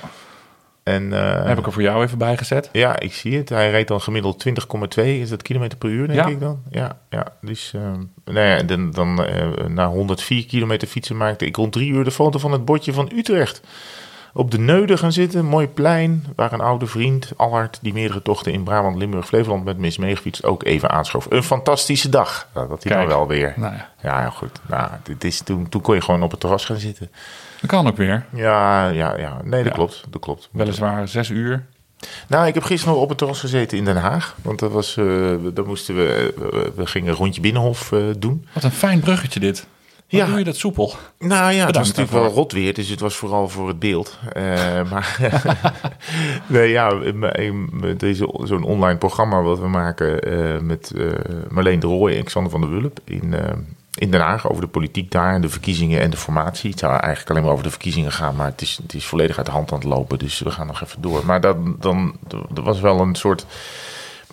En eh, heb ik er voor jou even bij gezet. ja, ik zie het. Hij reed dan gemiddeld 20,2, is dat kilometer per uur, denk Ja. ik dan? Ja, ja. Dus, eh, nou ja, en dan, dan eh, na 104 kilometer fietsen maakte ik rond drie uur de foto van het bordje van Utrecht. Op de Neude gaan zitten, mooi plein, waar een oude vriend, Allard, die meerdere tochten in Brabant, Limburg, Flevoland met mis meegefietst, ook even aanschoof. Een fantastische dag. Nou, dat hij dan wel weer. Nou ja, goed. Nou, dit is, toen, toen kon je gewoon op het terras gaan zitten. Dat kan ook weer. Ja, ja, ja. Nee, dat Ja. klopt. Dat klopt. Weliswaar zes uur. Nou, ik heb gisteren nog op het terras gezeten in Den Haag. Want dat was, eh daar moesten we, we, we gingen een rondje Binnenhof eh, doen. Wat een fijn bruggetje dit. Wat Ja. doe je dat soepel? Nou ja, het was natuurlijk wel rot weer, dus het was vooral voor het beeld. Eh, maar <laughs> nee, ja, er is zo'n online programma wat we maken met eh, Marleen de Rooij en Xander van der Wulp in, in Den Haag over de politiek daar en de verkiezingen en de formatie. Het zou eigenlijk alleen maar over de verkiezingen gaan, maar het is, het is volledig uit de hand aan het lopen, dus we gaan nog even door. Maar dan, dan was wel een soort.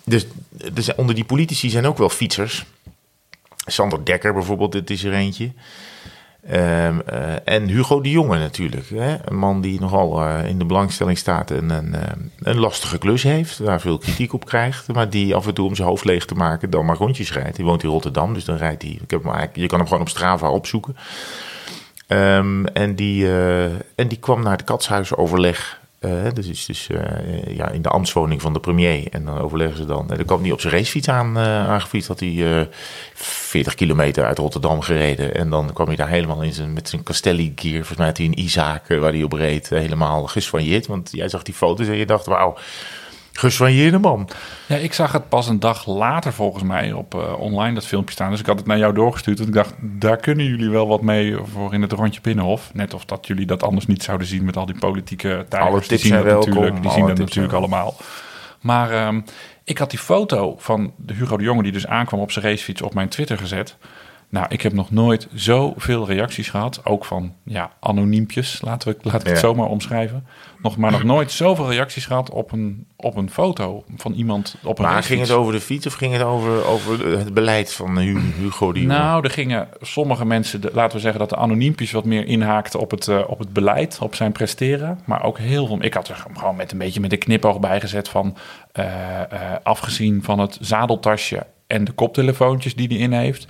Dus zijn- onder die politici zijn ook wel fietsers. Sander Dekker bijvoorbeeld, dit is er eentje. Ehm, eh, en Hugo de Jonge natuurlijk. Hè? Een man die nogal uh, in de belangstelling staat en een, uh, een lastige klus heeft. Daar veel kritiek op krijgt. Maar die af en toe om zijn hoofd leeg te maken dan maar rondjes rijdt. Die woont in Rotterdam, dus dan rijdt hij. Ik heb hem je kan hem gewoon op Strava opzoeken. Um, en, die, en die kwam naar het katshuisoverleg uh, dus is dus uh, ja, in de ambtswoning van de premier. En dan overleggen ze dan. En dan kwam hij op zijn racefiets aan, uh, aangefietst. Had hij 40 kilometer uit Rotterdam gereden. En dan kwam hij daar helemaal in zijn, met zijn Castelli gear. Volgens mij had hij een Isaac waar hij op reed. helemaal gesfanjeerd. Want jij zag die foto's en je dacht, wauw geswanjeerde man. Ja, ik zag het pas een dag later volgens mij op uh, online dat filmpje staan. Dus ik had het naar jou doorgestuurd. Want ik dacht, daar kunnen jullie wel wat mee voor in het rondje Binnenhof. Net of dat jullie dat anders niet zouden zien met al die politieke tijgers. Die zien dat welkom, natuurlijk, die zien dat natuurlijk allemaal. Maar um, ik had die foto van de Hugo de Jonge die dus aankwam op zijn racefiets op mijn Twitter gezet. Nou, ik heb nog nooit zoveel reacties gehad. Ook van ja, anoniempjes, laten we, laten we het zomaar omschrijven. Nog, maar nog nooit zoveel reacties gehad op een, op een foto van iemand op een Maar ging het over de fiets of ging het over, over het beleid van Hugo die Nou, er gingen sommige mensen, laten we zeggen dat de anoniempjes wat meer inhaakten op het, uh, op het beleid, op zijn presteren. Maar ook heel veel. Ik had er gewoon met een beetje met een knipoog bijgezet van uh, uh, afgezien van het zadeltasje en de koptelefoontjes die hij in heeft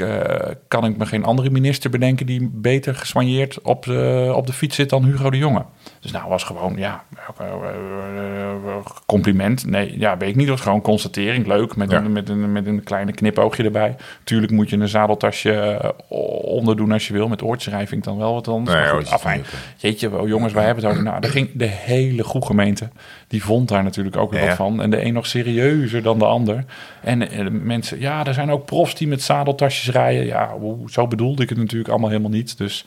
uh, kan ik me geen andere minister bedenken die beter geswanjeerd op de, op de fiets zit dan Hugo de Jonge. Dus nou was gewoon, ja, uh, compliment. Nee, ja, weet ik niet. Dat was gewoon constatering. Leuk, met, een, met, een, met een kleine knipoogje erbij. Tuurlijk moet je een zadeltasje onderdoen als je wil. Met oortjesrijving dan wel wat anders. Nee, goed, afijn. Jeetje, oh, jongens, wij hebben het over. Nou, daar ging de hele goede gemeente. Die vond daar natuurlijk ook weer wat van. En de een nog serieuzer dan de ander. En, en mensen, ja, er zijn ook profs die met zadeltasjes rijden. Ja, zo bedoelde ik het natuurlijk allemaal helemaal niet. Dus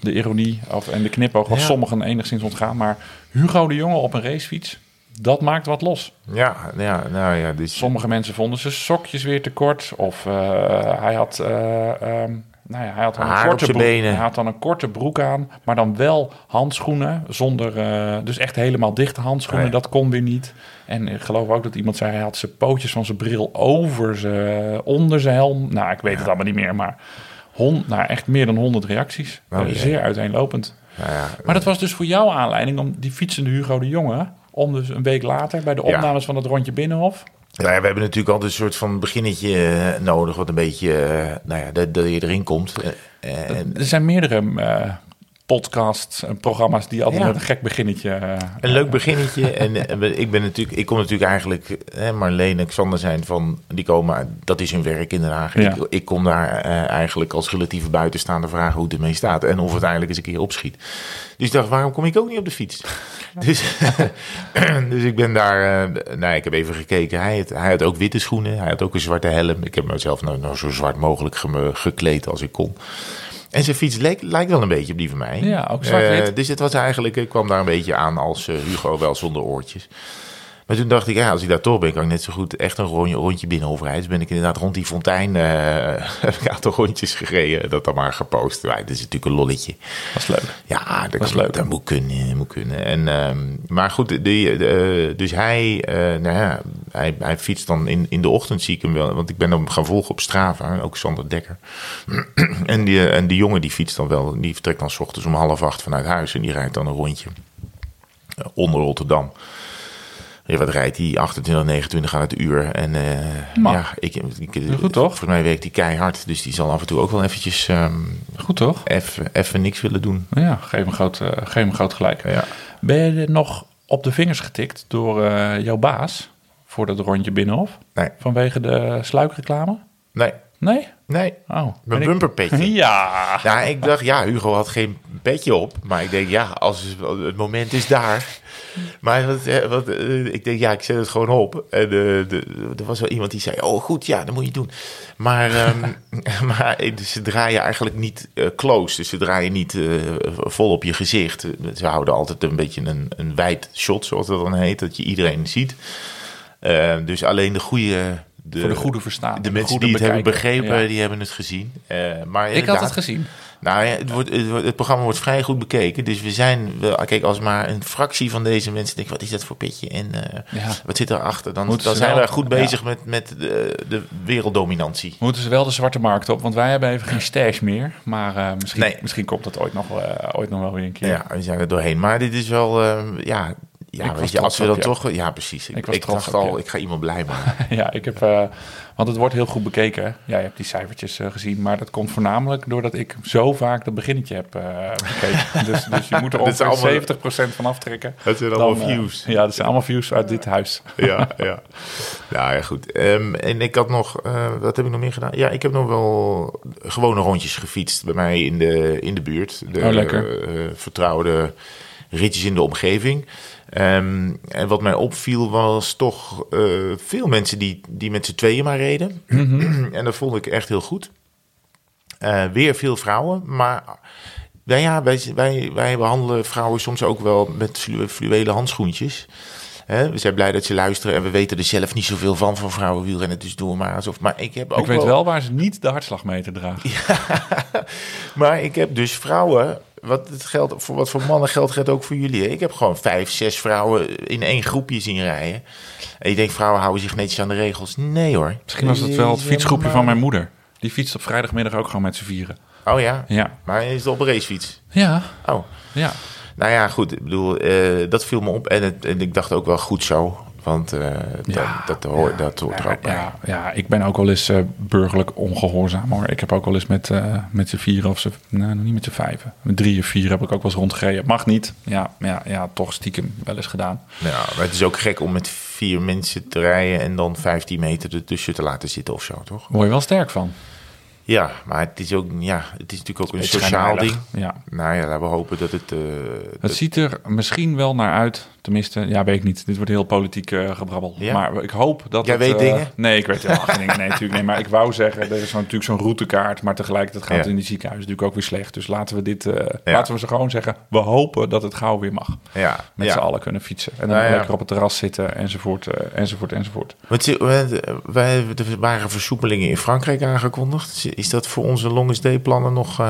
de ironie of, en de knipoog was sommigen enigszins ontgaan. Maar Hugo de Jonge op een racefiets, dat maakt wat los. Ja, ja nou ja. Dus... Sommige mensen vonden zijn sokjes weer te kort. Of uh, hij had... Uh, um, nou ja, hij had dan een korte broek, benen. Hij had dan een korte broek aan, maar dan wel handschoenen zonder, uh, dus echt helemaal dichte handschoenen. Dat kon weer niet. En ik geloof ook dat iemand zei hij had zijn pootjes van zijn bril over zijn, onder zijn helm. Nou, ik weet ja. het allemaal niet meer, maar hond, nou echt meer dan 100 reacties. Oh, uh, zeer uiteenlopend. Ja, maar dat was dus voor jou aanleiding om die fietsende Hugo de Jonge, om dus een week later bij de opnames van het rondje Binnenhof ja, we hebben natuurlijk altijd een soort van beginnetje eh, nodig, wat een beetje, uh, nou ja, dat, dat je erin komt. Uh, er zijn meerdere podcasts en programma's die altijd ja. met een gek beginnetje. een leuk beginnetje. <laughs> en ik ben natuurlijk, ik kom natuurlijk eigenlijk, hè, Marleen en Xander zijn van, die komen, dat is hun werk in Den Haag. Ja. Ik, ik, kom daar eigenlijk als relatieve buitenstaande vragen hoe het ermee staat en of het eindelijk eens een keer opschiet. Dus ik dacht, waarom kom ik ook niet op de fiets? <laughs> dus, <laughs> dus ik ben daar, uh, nou, ik heb even gekeken. Hij had, hij had ook witte schoenen, hij had ook een zwarte helm. Ik heb mezelf nou, nou zo zwart mogelijk ge gekleed als ik kon. En zijn fiets leek, lijkt wel een beetje op die van mij. Ja, ook zwart uh, Dus het was eigenlijk, ik kwam daar een beetje aan als uh, Hugo, wel zonder oortjes. Maar toen dacht ik, ja, als ik daar toch ben, kan ik net zo goed echt een rondje, rondje binnenhof rijden. Dus ben ik inderdaad rond die fontein uh, <laughs> heb ik een aantal rondjes gereden. Dat dan maar gepost. Ja, dat is natuurlijk een lolletje. Dat is leuk. Ja, dat, was leuk. dat moet kunnen. Moet kunnen. En, um, maar goed, de, de, dus hij, uh, nou ja, hij, hij fietst dan in, in de ochtend, zie ik hem wel. Want ik ben hem gaan volgen op Strava, ook Sander Dekker. <clears throat> en, die, en die jongen die fietst dan wel, die vertrekt dan s ochtends om half acht vanuit huis. En die rijdt dan een rondje onder Rotterdam. Ja, wat rijdt hij? 28, 29 aan het uur. En uh, ja, ik, ik, Goed toch? Voor mij werkt hij keihard. Dus die zal af en toe ook wel eventjes... Um, Goed toch? Even, even niks willen doen. Ja, geef hem groot, uh, geef hem groot gelijk. Ja. Ben je nog op de vingers getikt door uh, jouw baas voor dat rondje Binnenhof? Nee. Vanwege de sluikreclame? Nee. Nee? Nee. Oh, Mijn bumperpetje. <laughs> Ja. Ja, ik dacht, ja, Hugo had geen petje op. Maar ik denk, ja, als het moment is daar. Maar wat, wat, ik denk, ja, ik zet het gewoon op. En uh, de, er was wel iemand die zei, oh goed, ja, dat moet je doen. Maar, um, <laughs> maar ze draaien eigenlijk niet uh, close. Dus ze draaien niet uh, vol op je gezicht. Ze houden altijd een beetje een, een wijd shot, zoals dat dan heet. Dat je iedereen ziet. dus alleen de goede de, voor de goede verstaan. De, mensen die het hebben begrepen, ja. die hebben het gezien. Uh, maar ik had het gezien. Nou ja, het, wordt, het, programma wordt vrij goed bekeken. Dus we zijn, wel, kijk, als maar een fractie van deze mensen denkt, wat is dat voor pitje? En eh, Ja. wat zit erachter? Dan, Moeten dan zijn we goed ja. bezig met, met de, de werelddominantie. Moeten ze wel de zwarte markt op, want wij hebben even geen stash meer. Maar eh, misschien, Nee. misschien komt dat ooit nog, wel- eh, ooit nog wel weer een keer. Ja, we zijn er doorheen. Maar dit is wel, eh, ja, ja Ik weet je, als we toch... Ja, precies. Ik, Ik was ik trots dacht op al, ik ga iemand blij maken. <laughs> Ja, ik heb, eh, want het wordt heel goed bekeken. Ja, je hebt die cijfertjes eh, gezien, maar dat komt voornamelijk doordat ik zo vaak dat beginnetje heb eh, bekeken. <laughs> dus, dus je moet er Dat ongeveer allemaal- 70% van aftrekken. Het zijn allemaal views. ja, dat zijn allemaal views uit dit huis. <laughs> ja, ja. Ja, ja, goed. Ehm, en ik had nog, wat heb ik nog meer gedaan? Ja, ik heb nog wel gewone rondjes gefietst bij mij in de, in de buurt. De, Oh, lekker. vertrouwde ritjes in de omgeving. Ehm, en wat mij opviel was toch eh, veel mensen die, die met z'n tweeën maar reden. <clears throat> en dat vond ik echt heel goed. Eh, weer veel vrouwen, maar nou ja, wij, wij, wij behandelen vrouwen soms ook wel met flu- fluwelen handschoentjes. Hè, we zijn blij dat ze luisteren en we weten er zelf niet zoveel van van vrouwenwielrennen. Dus doen we maar alsof. Maar ik heb ook ik weet wel waar ze niet de hartslagmeter dragen. <laughs> Maar ik heb dus vrouwen. Wat het geldt voor wat voor mannen geldt, geldt ook voor jullie. hè. Ik heb gewoon vijf, zes vrouwen in één groepje zien rijden. En je denkt, vrouwen houden zich netjes aan de regels. Nee hoor. Misschien was het wel het fietsgroepje van mijn moeder. Die fietst op vrijdagmiddag ook gewoon met z'n vieren. Oh ja. Ja. Maar is het op een racefiets? Ja, Oh. ja. Nou ja, goed. Ik bedoel, eh, dat viel me op. En, het, en ik dacht ook wel goed zo. Want eh, Ja, dat, dat, hoort, dat hoort er ook bij. Ja, ja, ik ben ook wel eens eh, burgerlijk ongehoorzaam hoor. Ik heb ook wel eens met, eh met z'n vieren of z'n... Nou, niet met z'n vijven. Met drie of vier heb ik ook wel eens rondgereden. Mag niet. Ja, ja, ja, toch stiekem wel eens gedaan. Nou, maar het is ook gek om met vier mensen te rijden... en dan 15 meter ertussen te laten zitten of zo, toch? Word je wel sterk van. Ja, maar het is, ook, ja, het is natuurlijk ook een sociaal ding. Ja. Nou ja, laten we hopen dat het... Het dat- ziet er misschien wel naar uit. Tenminste, ja, weet ik niet. Dit wordt heel politiek eh, gebrabbel. Ja? Maar ik hoop dat Jij het, weet eh, dingen? Nee, ik weet helemaal geen dingen. Nee, natuurlijk. Nee, maar ik wou zeggen, er is zo natuurlijk zo'n routekaart. Maar tegelijkertijd gaat Ja. het in die ziekenhuizen natuurlijk ook weer slecht. Dus laten we dit... eh, Ja. Laten we ze gewoon zeggen. We hopen dat het gauw weer mag. ja, Met z'n allen kunnen fietsen. En dan Nou lekker op het terras zitten, enzovoort, enzovoort, enzovoort. We- wij, er waren versoepelingen in Frankrijk aangekondigd. Is dat voor onze longest day plannen nog...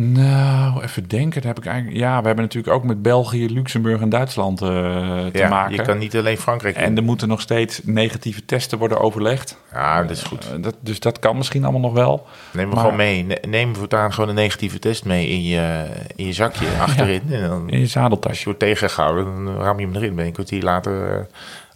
Nou, even denken. Daar heb ik eigenlijk... Ja, we hebben natuurlijk ook met België, Luxemburg en Duitsland eh, te ja, maken. je kan niet alleen Frankrijk En er moeten nog steeds negatieve testen worden overlegd. Ja, dat is goed. Eh, dat, dus dat kan misschien allemaal nog wel. Neem maar- gewoon mee. Ne- Neem voortaan gewoon een negatieve test mee in je, in je zakje achterin. En dan, In je als zadeltasje. je wordt tegengehouden, dan ram je hem erin. Ben je een kwartier later, eh,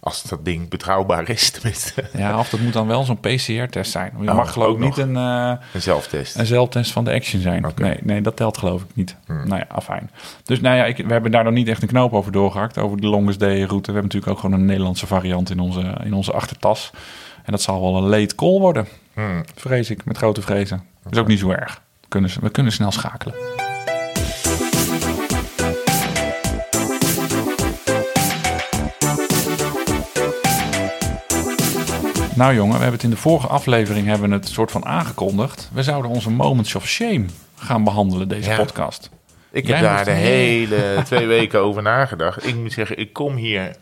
als dat ding betrouwbaar is, tenminste, Ja, of dat moet dan wel zo'n PCR-test zijn. Je Oh, mag geloof ik niet een, eh, een zelftest. een zelftest van de Action zijn. Hmm. Nee, nee, dat telt geloof ik niet. Nou ja, afijn. Dus nou ja, ik, we hebben daar nog niet echt een knoop over doorgehakt. Over de longest day route. We hebben natuurlijk ook gewoon een Nederlandse variant in onze, in onze achtertas. En dat zal wel een late call worden. Hmm. Vrees ik, met grote vrezen. Dat is ook niet zo erg. We kunnen, we kunnen snel schakelen. Nou jongen, we hebben het in de vorige aflevering hebben we het soort van aangekondigd. We zouden onze Moments of Shame gaan behandelen, deze Ja. podcast. Ik Jij heb daar de hele <laughs> twee weken over nagedacht. Ik moet zeggen, ik kom hier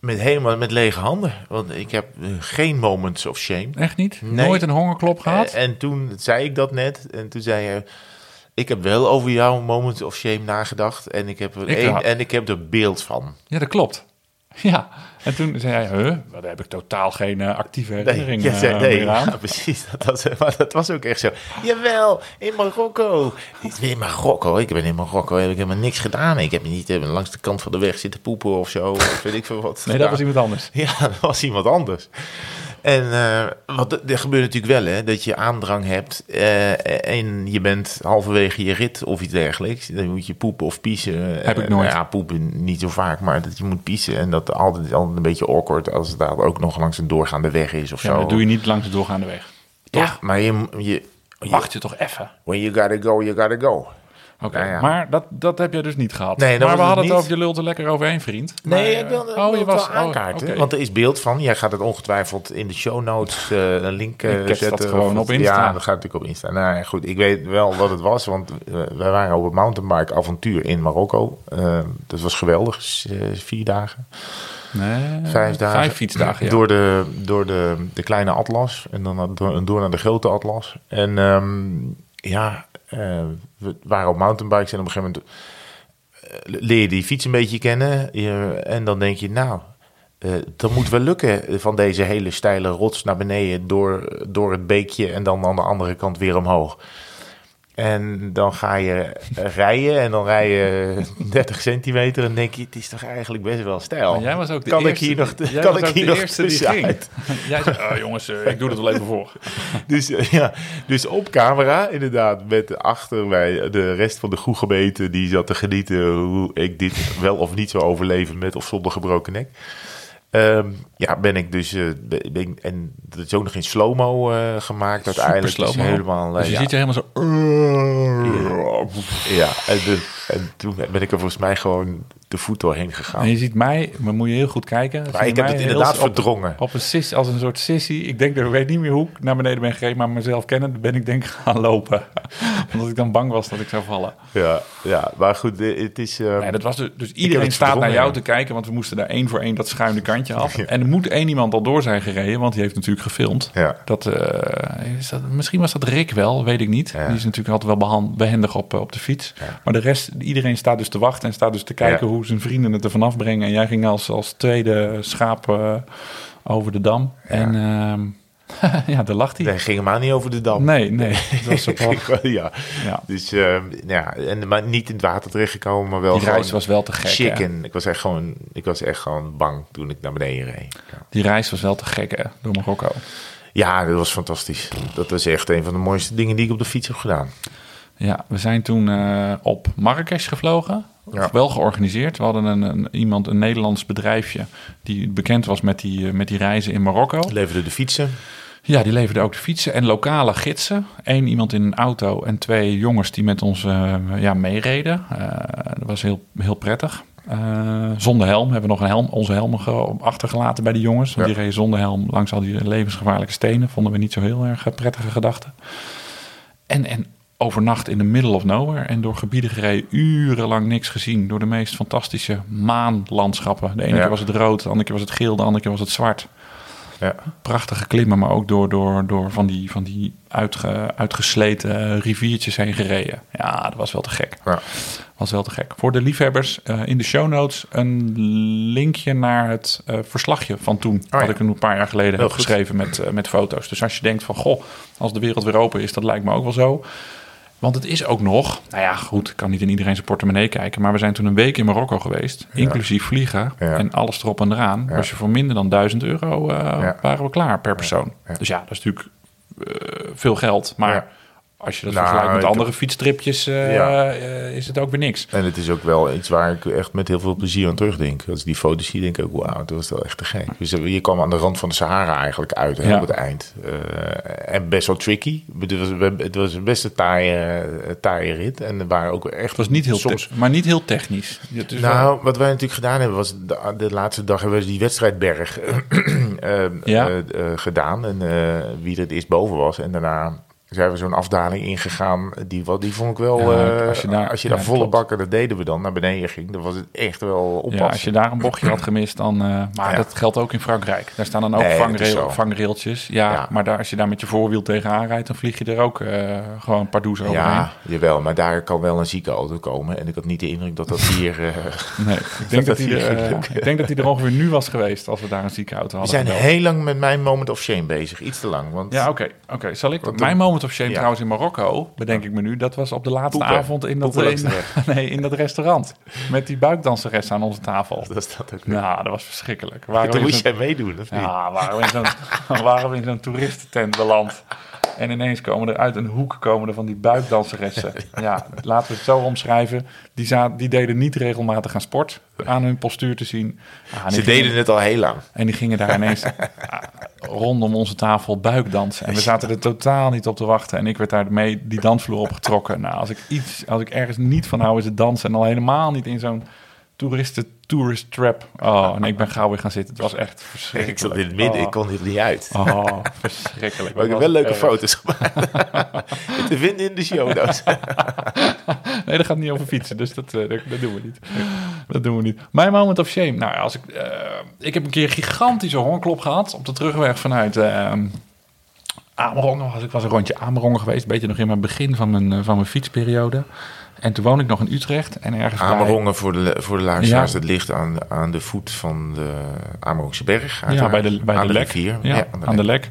met helemaal met lege handen. Want ik heb eh, geen moments of shame. Echt niet? Nee. Nooit een hongerklop gehad? En, en toen zei ik dat net. En toen zei je... Ik heb wel over jouw moments of shame nagedacht. En ik heb er, Ik en ik heb er beeld van. Ja, dat klopt. <laughs> Ja, en toen zei hij, huh, daar heb ik totaal geen eh, actieve herinnering eh, nee. meer aan. Ja, precies. <laughs> Dat was, maar dat was ook echt zo. Jawel, in Marokko. Ben in Marokko. Ik ben in Marokko. Heb ik helemaal niks gedaan. Ik heb niet eh, langs de kant van de weg zitten poepen of zo. Of weet ik veel wat. Nee, dat was iemand anders. Ja, <laughs> dat was iemand anders. En eh, wat er gebeurt natuurlijk wel, hè, dat je aandrang hebt eh, en je bent halverwege je rit of iets dergelijks. Dan moet je poepen of piezen. Heb ik Eh, nooit. nou ja, poepen niet zo vaak, maar dat je moet piezen en dat altijd, altijd een beetje awkward als het daar ook nog langs een doorgaande weg is of Ja, zo. dat doe je niet langs de doorgaande weg. Ja, maar je, je, je Wacht je toch even. when you gotta go, you gotta go. Oké, ja. maar dat, dat heb je dus niet gehad. Nee, maar we hadden het niet. over, je lult er lekker overheen, vriend. Nee, Maar, ik wilde, eh, ik oh, wilde je het was wel oh, aankaarten. Want er is beeld van. Jij gaat het ongetwijfeld in de show notes eh, een link eh, Ik dat zetten. gewoon op Insta. Ja, dat gaat natuurlijk op Insta. Nou ja, goed. Ik weet wel wat het was. Want eh, wij waren op het mountainbike avontuur in Marokko. Eh, dat was geweldig. Eh, vier dagen. Nee, Vijf dagen. Vijf fietsdagen, ja. Door, de, door de, de kleine atlas. En dan door, door naar de grote atlas. En ehm, ja, eh, we waren op mountainbikes en op een gegeven moment eh, leer je die fiets een beetje kennen. En dan denk je, nou, eh dat moet wel lukken van deze hele steile rots naar beneden door, door het beekje en dan aan de andere kant weer omhoog. En dan ga je rijden en dan rij je <laughs> 30 centimeter en denk je, het is toch eigenlijk best wel stijl. Maar jij was ook de kan eerste, ik hier nog, kan ik hier de nog eerste die ging. <laughs> Jij zei, "Ah, jongens, eh, ik doe het wel even voor. <laughs> Dus, eh, ja, dus op camera, inderdaad, met achter mij de rest van de groegemeten die zat te genieten hoe ik dit wel of niet zou overleven met of zonder gebroken nek. Ehm, ja, ben ik dus, eh, ben, en dat is ook nog in slow-mo eh, gemaakt uiteindelijk. Dus slow-mo. helemaal, eh, Dus je ja, ziet je helemaal zo... ja, en, de- en toen ben ik er volgens mij gewoon de voet doorheen gegaan. En je ziet mij, maar moet je heel goed kijken. Maar ik heb het inderdaad verdrongen. Op een sis, als een soort sissy. Ik denk, dat ik weet niet meer hoe ik naar beneden ben gereden, maar mezelf kennen, ben ik denk gaan lopen. <laughs> Omdat ik dan bang was dat ik zou vallen. Ja, ja, maar goed, het is... eh, Nee, dat was dus, dus iedereen staat naar jou ja. te kijken, want we moesten daar één voor één dat schuine kantje af. <laughs> En er moet één iemand al door zijn gereden, want die heeft natuurlijk gefilmd. Ja. Dat, eh, is dat, misschien was dat Rick wel, weet ik niet. Die is natuurlijk altijd wel behendig op, eh, op de fiets. Maar de rest, iedereen staat dus te wachten en staat dus te kijken Ja. hoe zijn vrienden het er vanaf brengen. En jij ging als, als tweede schaap eh, over de dam. En ehm, <laughs> ja, daar lacht hij. Nee, ging helemaal niet over de dam. Nee, nee. <laughs> Dat was ja. ja. Dus ehm, ja, en, maar niet in het water terechtgekomen, maar wel Die reis was wel te gek. chic. hè? En ik was echt gewoon, ik was echt gewoon bang toen ik naar beneden reed. Die reis was wel te gek, hè, door Marokko. Ja, dat was fantastisch. Dat was echt een van de mooiste dingen die ik op de fiets heb gedaan. Ja, we zijn toen eh, op Marrakesh gevlogen. Ja. Wel georganiseerd. We hadden een, een, iemand, een Nederlands bedrijfje... die bekend was met die, eh, met die reizen in Marokko. Leverde de fietsen. Ja, die leverde ook de fietsen en lokale gidsen. Eén iemand in een auto en twee jongens die met ons eh, ja, meereden. Dat was heel, heel prettig. Zonder helm hebben we nog een helm, onze helmen ge- achtergelaten bij die jongens. Want Ja. die reden zonder helm langs al die levensgevaarlijke stenen. Vonden we niet zo heel erg prettige gedachten. En, en overnacht in de middle of nowhere. En door gebieden gereden, urenlang niks gezien. Door de meest fantastische maanlandschappen. De ene Ja. keer was het rood, de andere keer was het geel, de andere keer was het zwart Ja. prachtige klimmen, maar ook door, door, door van die, van die uitge, uitgesleten riviertjes heen gereden. Ja, dat was wel te gek. Ja. Was wel te gek. Voor de liefhebbers, eh, in de show notes een linkje naar het eh, verslagje van toen. ja. Wat ik een paar jaar geleden Heel heb goed. geschreven met, eh, met foto's. Dus als je denkt van, goh, als de wereld weer open is, dat lijkt me ook wel zo. Want het is ook nog, nou ja, goed, ik kan niet in iedereen zijn portemonnee kijken, maar we zijn toen een week in Marokko geweest, inclusief vliegen Ja. en alles erop en eraan. Was je voor minder dan 1000 euro eh, waren we klaar per persoon. Dus ja, dat is natuurlijk eh, veel geld, maar. Als je dat Nou, vergelijkt met andere fietstripjes, eh, Ja. eh, is het ook weer niks. En het is ook wel iets waar ik echt met heel veel plezier aan terugdenk. Als ik die foto's zie, denk ik ook, wauw, dat was wel echt te gek. Dus je kwam aan de rand van de Sahara eigenlijk uit hè, Ja. op het eind. Eh, en best wel tricky. Het was, het was best een taaie, eh, taaie rit. En er waren ook echt Het was niet heel, soms... maar niet heel technisch. Wel- Nou, wat wij natuurlijk gedaan hebben, was de, de laatste dag hebben we die wedstrijdberg <clears throat> eh, Ja. eh, eh, gedaan. En eh, wie er het eerst boven was. En daarna zijn we zo'n afdaling ingegaan. Die, wat- die vond ik wel, Ja, eh, als je daar- als je daar volle klopt. bakken, dat deden we dan, naar beneden ging. Dan was het echt wel oppassen. Ja, als je daar een bochtje had gemist, dan. eh, maar dat geldt ook in Frankrijk. Daar staan dan ook Nee, vangrail, vangrailtjes. Ja, maar daar, als je daar met je voorwiel tegenaan rijdt, dan vlieg je er ook eh, gewoon pardoes overheen. Ja, jawel, maar daar kan wel een zieke auto komen. En ik had niet de indruk dat dat hier... <laughs> Nee, ik <laughs> denk dat, dat hij er, ik denk dat hij er ongeveer nu was geweest als we daar een zieke auto we hadden. zijn gebeld. heel lang met mijn moment of shame bezig. Iets te lang. Want Ja, oké. oké. Zal ik? Mijn dan- of shame Ja. trouwens in Marokko, bedenk ik me nu, dat was op de laatste Poepen. avond in dat, in, <laughs> nee, in dat restaurant. Met die buikdanseres aan onze tafel. dat is dat ook. Nou, dat was verschrikkelijk. In moest jij meedoen, of niet? Ja, we in zo'n, <laughs> zo'n toeristentent beland. En ineens komen er uit een hoek komen er van die buikdanseressen. <laughs> Ja, laten we het zo omschrijven. Die, za- die deden niet regelmatig aan sport. Aan hun postuur te zien. Ah, Ze gingen- deden het al heel lang. En die gingen daar ineens <laughs> ah, rondom onze tafel buikdansen. En we zaten er totaal niet op te wachten. En ik werd daar mee die dansvloer opgetrokken. Nou, als ik, iets, als ik ergens niet van hou is het dansen. En al helemaal niet in zo'n toeristen tourist trap. Oh, en ik ben gauw weer gaan zitten. Het was echt verschrikkelijk. <laughs> Ik zat in het midden, Oh. ik kon hier niet uit. Oh, verschrikkelijk. <laughs> Maar ik heb wel leuke erg. foto's gemaakt. <laughs> Te vinden in de show notes. Nee, dat gaat niet over fietsen, dus dat, eh, dat, dat doen we niet. Dat doen we niet. Mijn moment of shame. Nou als ik, eh, ik heb een keer een gigantische hongerklop gehad op de terugweg vanuit, eh, Amerongen was ik. was een rondje Amerongen geweest. Een beetje nog in mijn begin van mijn, eh, van mijn fietsperiode. En toen woon ik nog in Utrecht. En ergens bij- Amerongen voor de, voor de luisteraars, Ja. dat ligt aan, aan de voet van de Amerongse berg. Ja, bij de, bij aan de, lek. rivier. Ja, aan de lek.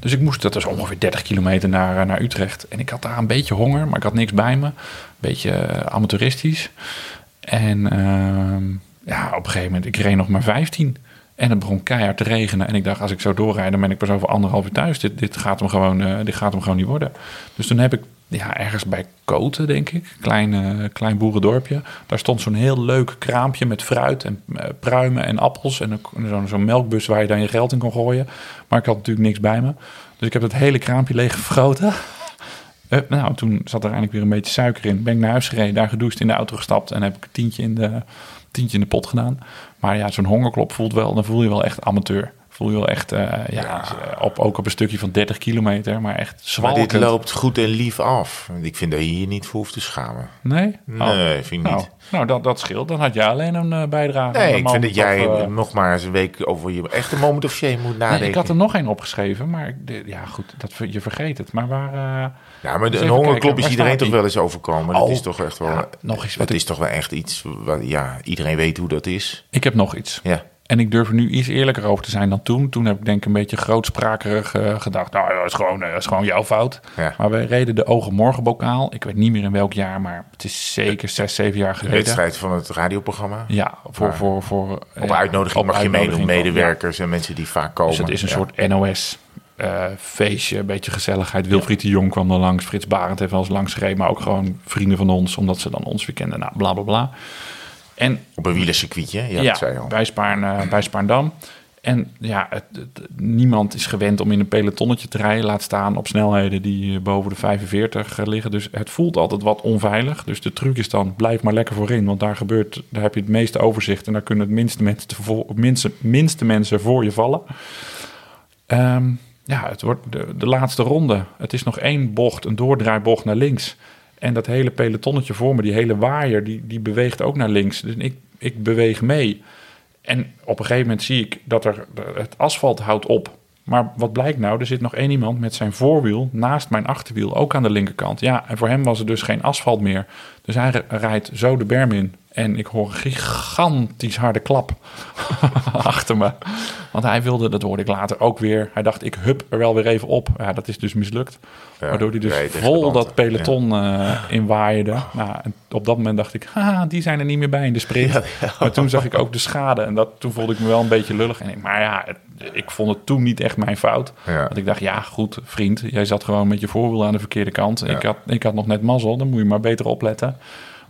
Dus ik moest, dat was ongeveer 30 kilometer naar, eh, naar Utrecht. En ik had daar een beetje honger, maar ik had niks bij me. Een beetje eh, amateuristisch. En ehm, ja, op een gegeven moment, ik reed nog maar 15. En het begon keihard te regenen. En ik dacht, als ik zo doorrijd, dan ben ik pas over anderhalf uur thuis. Dit, dit, gaat, hem gewoon, eh, dit gaat hem gewoon niet worden. Dus toen heb ik ja, ergens bij Koten, denk ik, klein, eh, klein boerendorpje. Daar stond zo'n heel leuk kraampje met fruit en eh, pruimen en appels. En zo'n melkbus waar je dan je geld in kon gooien. Maar ik had natuurlijk niks bij me. Dus ik heb het hele kraampje leeggefroten. <laughs> Eh, nou, toen zat er eigenlijk weer een beetje suiker in. Ben ik naar huis gereden, daar gedoucht, in de auto gestapt. En heb ik een tientje in de, tientje in de pot gedaan. Maar ja, zo'n hongerklop voelt wel, dan voel je wel echt amateur. Voel je wel echt, eh, ja, Op, ook op een stukje van 30 kilometer, maar echt Maar zwalkend. dit loopt goed en lief af. Ik vind dat je hier niet voor hoeft te schamen. Nee? Oh. Nee, vind ik Nou, niet. nou dat, dat scheelt. Dan had jij alleen een eh, bijdrage. Nee, ik vind dat jij of, eh, nog maar eens een week over je echte moment of shame moet nadenken. nee, ik had er nog één opgeschreven, maar ja, goed, dat, je vergeet het. Maar waar... eh, Ja, maar een hongerklop is iedereen toch wel eens overkomen. Dat Oh, is toch echt wel... ja, nog eens wat Dat ik- is toch wel echt iets... Wat, ja, iedereen weet hoe dat is. ik heb nog iets. Ja. En ik durf er nu iets eerlijker over te zijn dan toen. Toen heb ik denk ik een beetje grootsprakerig eh, gedacht. Nou, ja, dat is, gewoon, eh, dat is gewoon jouw fout. Ja. Maar wij reden de Ogenmorgenbokaal. Ik weet niet meer in welk jaar, maar het is zeker zes, zeven jaar De geleden. wedstrijd van het radioprogramma. Ja, voor... Ja. voor, voor Op ja, uitnodiging op mag je meedoen. Medewerkers en mensen die vaak komen. Dus het is een soort NOS eh, feestje, een beetje gezelligheid. Wilfried de Jong kwam er langs, Frits Barend heeft wel eens langs gereden, maar ook gewoon vrienden van ons, omdat ze dan ons weer kenden. Nou, bla bla bla. En Op een wielercircuitje, ja, ja, zei al. bij, Spaarn, eh, bij Spaarndam. En ja, het, het- niemand is gewend om in een pelotonnetje te rijden. Laat staan op snelheden die eh, boven de 45 liggen. Dus het voelt altijd wat onveilig. Dus de truc is dan, blijf maar lekker voorin. Want daar gebeurt, daar heb je het meeste overzicht. En daar kunnen het minste mensen, te voor, minste, minste mensen voor je vallen. Ehm, ja, het wordt de, de laatste ronde. Het is nog één bocht, een doordraaibocht naar links. En dat hele pelotonnetje voor me, die hele waaier, die, die beweegt ook naar links. Dus ik, ik beweeg mee. En op een gegeven moment zie ik dat er het asfalt houdt op. Maar wat blijkt nou? Er zit nog één iemand met zijn voorwiel naast mijn achterwiel, ook aan de linkerkant. Ja, en voor hem was er dus geen asfalt meer. Dus hij ri- rijdt zo de berm in. En ik hoor een gigantisch harde klap <laughs> achter me. Want hij wilde, dat hoorde ik later ook weer. Hij dacht, ik hup er wel weer even op. Ja, dat is dus mislukt. Ja, waardoor hij dus vol dat peloton eh inwaaide. Nou, en op dat moment dacht ik, haha, die zijn er niet meer bij in de sprint. Maar toen zag ik ook de schade. En dat, toen voelde ik me wel een beetje lullig. En ik, maar ja, ik vond het toen niet echt mijn fout. Ja. Want ik dacht, ja, goed, vriend. Jij zat gewoon met je voorwiel aan de verkeerde kant. Ja. Ik, had, ik had nog net mazzel. Dan moet je maar beter opletten.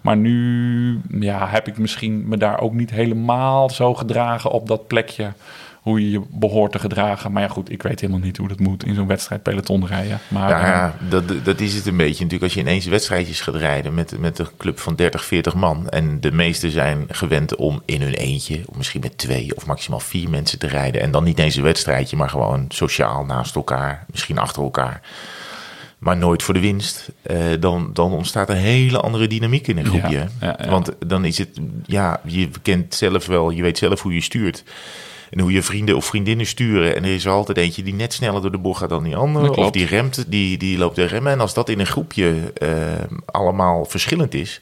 Maar nu ja, heb ik misschien me daar ook niet helemaal zo gedragen op dat plekje. Hoe je je behoort te gedragen. Maar ja, goed, ik weet helemaal niet hoe dat moet in zo'n wedstrijd peloton rijden. Maar Ja, eh, ja dat, dat is het een beetje natuurlijk. Als je ineens wedstrijdjes gaat rijden met, met een club van 30, 40 man. En de meesten zijn gewend om in hun eentje, of misschien met twee of maximaal vier mensen te rijden. En dan niet eens een wedstrijdje, maar gewoon sociaal naast elkaar, misschien achter elkaar. Maar nooit voor de winst. Eh, dan, dan ontstaat een hele andere dynamiek in een groepje. Ja, ja, ja. Want dan is het, ja, je kent zelf wel, je weet zelf hoe je stuurt. En hoe je vrienden of vriendinnen sturen. En er is er altijd eentje die net sneller door de bocht gaat dan die andere. Of die remt, die, die loopt te remmen. En als dat in een groepje eh, allemaal verschillend is.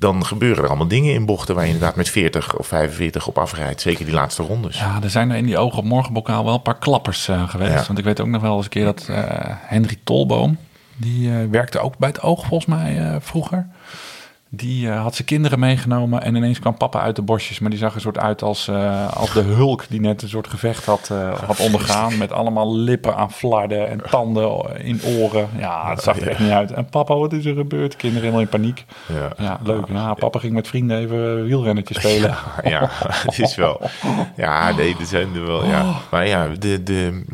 Dan gebeuren er allemaal dingen in bochten waar je inderdaad met 40 of 45 op afrijdt. Zeker die laatste rondes. Ja, er zijn er in die ogen op morgenbokaal wel een paar klappers eh, geweest. Ja. Want ik weet ook nog wel eens een keer dat eh, Henry Tolboom, die eh, werkte ook bij het oog volgens mij vroeger. Die eh, had zijn kinderen meegenomen en ineens kwam papa uit de bosjes. Maar die zag er soort uit als, eh, als de hulk die net een soort gevecht had, eh, had ondergaan. Met allemaal lippen aan flarden en tanden in oren. Ja, het zag er echt niet uit. En papa, wat is er gebeurd? Kinderen helemaal in paniek. Ja. Ja, leuk. Ja, papa ging met vrienden even wielrennetje spelen. <laughs> Ja, het is wel. Ja, nee, er zijn er wel. Ja. Maar ja, de, de,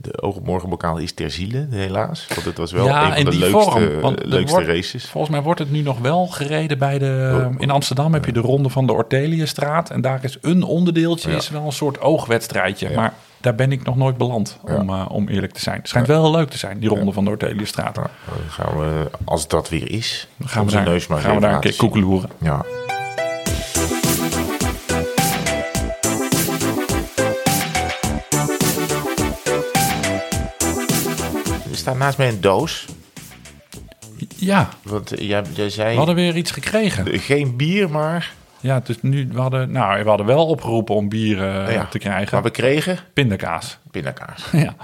de Oog op Morgenbokaal is ter ziele, helaas. Want het was wel Ja, een van de leukste, vorm, leukste wordt- races. Volgens mij wordt het nu nog wel gereden bij de... Oh. In Amsterdam heb je de ronde van de Orteliëstraat. En daar is een onderdeeltje, is wel een soort oogwedstrijdje. Maar daar ben ik nog nooit beland, om, eh, om eerlijk te zijn. Het schijnt wel heel leuk te zijn, die ronde van de Orteliëstraat. Dan gaan we, als dat weer is, Dan gaan we daar, neus maar gaan we daar een keer koekeloeren. Ja. staat naast mij een doos. Ja, Want eh, jij, jij zei we hadden weer iets gekregen. geen bier, maar, Ja, dus nu, we hadden, nou, we hadden wel opgeroepen om bier eh, Ja. te krijgen. maar we kregen Pindakaas. pindakaas. <laughs> ja.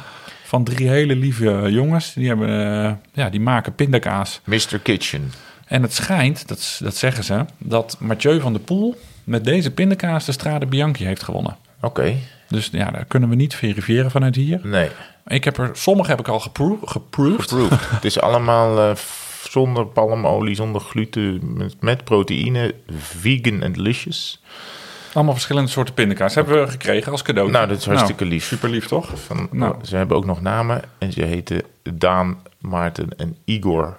Van drie hele lieve jongens. Die, hebben, eh, ja, die maken pindakaas. Mr. Kitchen. En het schijnt, dat, dat zeggen ze, dat Mathieu van der Poel met deze pindakaas de Strade Bianchi heeft gewonnen. Oké, Dus ja, dat kunnen we niet verifiëren vanuit hier. nee. Ik heb er, sommige heb ik al gepro geproved. Approved. <laughs> het is allemaal f- zonder palmolie, zonder gluten, met, met proteïne, vegan en delicious. Allemaal verschillende soorten pindakaas hebben we gekregen als cadeau. Nou, dat is hartstikke lief. Super lief, toch? Van, Nou. Ze hebben ook nog namen en ze heten Daan, Maarten en Igor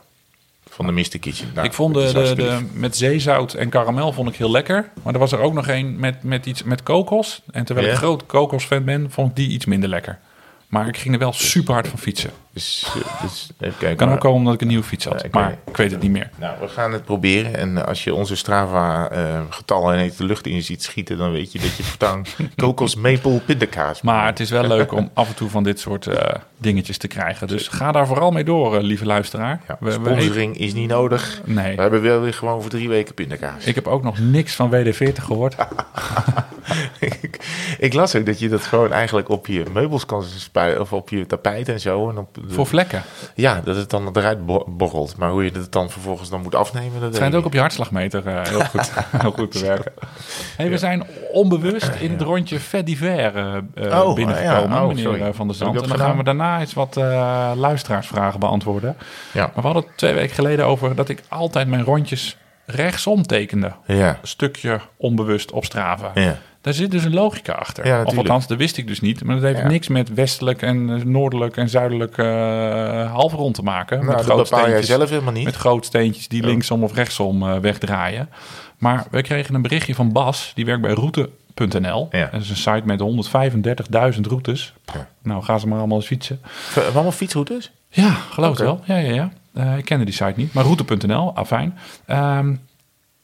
van de Mr. Kitchen. Nou, ik vond de, de, met zeezout en karamel vond ik heel lekker. Maar er was er ook nog een met, met iets met kokos. En terwijl ik groot kokosfan ben, vond ik die iets minder lekker. Maar ik ging er wel super hard van fietsen. Dus, eh, dus <laughs> even kijken. Kan maar- ook komen omdat ik een nieuwe fiets had. Ja, ik maar weet- ik weet het niet meer. Nou, we gaan het proberen. En als je onze Strava-getallen ineens de lucht in ziet schieten, dan weet je dat je voortaan <laughs> kokos maple pindakaas Maar het is wel leuk om af en toe van dit soort eh, dingetjes te krijgen. Dus ga daar vooral mee door, eh, lieve luisteraar. Ja, We- we- sponsoring is niet nodig. nee. We hebben wel weer gewoon voor drie weken pindakaas. Ik heb ook nog niks van WD-40 gehoord. <laughs> ik, ik las ook dat je dat gewoon eigenlijk op je meubels kan spuiten. Of op je tapijt en zo. En op Voor vlekken. ja, dat het dan eruit bo- borrelt. Maar hoe je het dan vervolgens dan moet afnemen, dat Het schijnt ook op je hartslagmeter eh, heel, <laughs> goed, heel goed te werken. Hey, we zijn onbewust in het rondje Divers eh, eh, Oh, binnengekomen. Oh, meneer Van der Zand. En dan gedaan? gaan we daarna eens wat luisteraarsvragen beantwoorden. Ja. Maar we hadden het twee weken geleden over dat ik altijd mijn rondjes rechtsom tekende. Ja, stukje onbewust op Strava. ja. Daar zit dus een logica achter. Ja, of althans, dat wist ik dus niet. Maar dat heeft Ja. niks met westelijk en noordelijk en zuidelijk eh halfrond te maken. Nou, met dat bepaal jij zelf helemaal niet. Met grootsteentjes die linksom of rechtsom eh, wegdraaien. Maar we kregen een berichtje van Bas, die werkt bij route.nl. Ja. Dat is een site met 135.000 routes. Ja. Nou, gaan ze maar allemaal eens fietsen. Allemaal fietsroutes? Ja, geloof het wel. Ja, ja, ja. Eh, ik kende die site niet, maar route.nl, afijn. Ehm,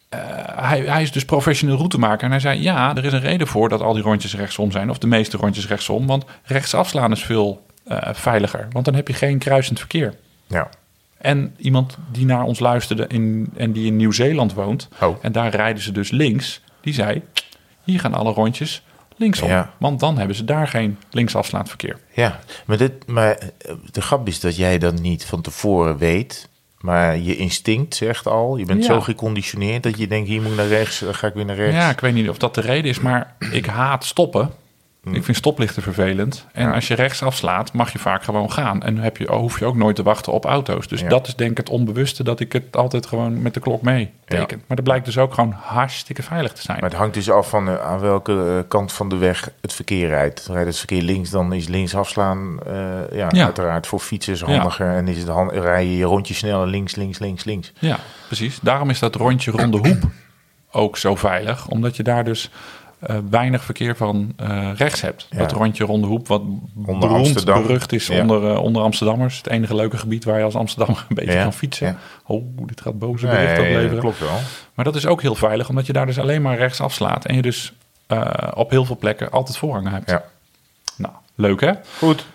eh, hij, hij is dus professioneel routemaker. En hij zei, ja, er is een reden voor dat al die rondjes rechtsom zijn. Of de meeste rondjes rechtsom. Want rechts afslaan is veel eh, veiliger. Want dan heb je geen kruisend verkeer. Ja. En iemand die naar ons luisterde in, en die in Nieuw-Zeeland woont. Oh. En daar rijden ze dus links. Die zei, hier gaan alle rondjes linksom. Ja. Want dan hebben ze daar geen linksafslaand verkeer. Ja, maar, dit, maar eh, de grap is dat jij dat niet van tevoren weet. Maar je instinct zegt al, je bent Ja. zo geconditioneerd dat je denkt, hier moet ik naar rechts, dan ga ik weer naar rechts. Ja, ik weet niet of dat de reden is, maar ik haat stoppen. Ik vind stoplichten vervelend. En Mm. Ja. als je rechts afslaat, mag je vaak gewoon gaan. En heb je, hoef je ook nooit te wachten op auto's. Dus Ja. dat is denk ik het onbewuste dat ik het altijd gewoon met de klok mee teken. Maar dat blijkt dus ook gewoon hartstikke veilig te zijn. Maar het hangt dus af van eh, aan welke eh, kant van de weg het verkeer rijdt. Rijdt het verkeer links, dan is links afslaan eh, ja, uiteraard voor fietsers handiger. En is het han- rij je je rondje sneller links, links, links, links. Ja, precies. Daarom is dat rondje ronde hoep ook zo veilig. Omdat je daar dus eh, weinig verkeer van eh, rechts hebt. Ja. Dat rondje ronde hoep, wat beroemd, Amsterdam. berucht is Ja. onder, eh, onder Amsterdammers. Het enige leuke gebied waar je als Amsterdammer <laughs> een beetje Ja. kan fietsen. Oh, dit gaat boze berichten opleveren. klopt wel. Maar dat is ook heel veilig, omdat je daar dus alleen maar rechts afslaat. En je dus op heel veel plekken altijd voorrang hebt. Ja. Nou, leuk hè? Goed.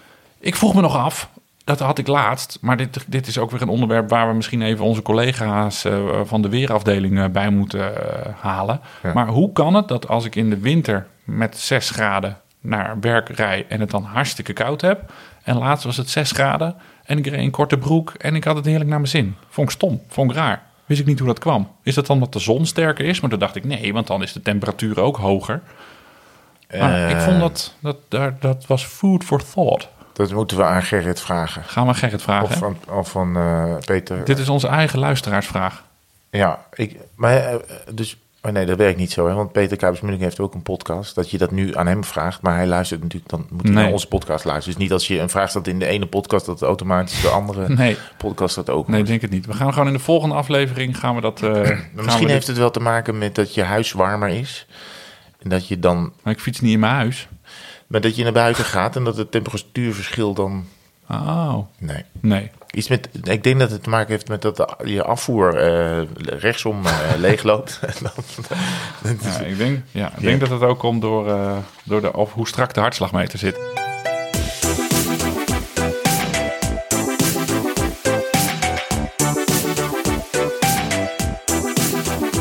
Ik vroeg me nog af, dat had ik laatst, maar dit, dit is ook weer een onderwerp waar we misschien even onze collega's eh, van de weerafdeling eh, bij moeten eh, halen. Ja. Maar hoe kan het dat als ik in de winter met 6 graden naar werk rij en het dan hartstikke koud heb, en laatst was het 6 graden en ik reed in korte broek en ik had het heerlijk naar mijn zin. Vond ik stom, vond ik raar. Wist ik niet hoe dat kwam. Is dat dan omdat de zon sterker is? Maar toen dacht ik nee, want dan is de temperatuur ook hoger. Maar ik vond dat, dat, daar- dat was food for thought. Dat moeten we aan Gerrit vragen. Gaan we Gerrit vragen. Of van, of van eh, Peter. Dit is onze eigen luisteraarsvraag. Ja, ik, maar eh, dus, maar nee, dat werkt niet zo, hè? Want Peter Kuipers-Munnik heeft ook een podcast. Dat je dat nu aan hem vraagt, maar hij luistert natuurlijk, dan moet hij Nee. naar onze podcast luisteren. Dus niet als je een vraag stelt in de ene podcast, dat automatisch de andere <laughs> Nee, podcast dat ook. nee, ik denk het niet. We gaan gewoon in de volgende aflevering gaan we dat. eh, gaan Maar we misschien dit- heeft het wel te maken met dat je huis warmer is. En dat je dan, Maar ik fiets niet in mijn huis. Maar dat je naar buiten gaat en dat het temperatuurverschil dan. Oh. Nee. Nee. Iets met, ik denk dat het te maken heeft met dat je afvoer eh, rechtsom eh, <laughs> uh, leegloopt. <laughs> ja, <laughs> ik denk, ja, ik denk dat het ook komt door, eh, door de, of hoe strak de hartslagmeter zit.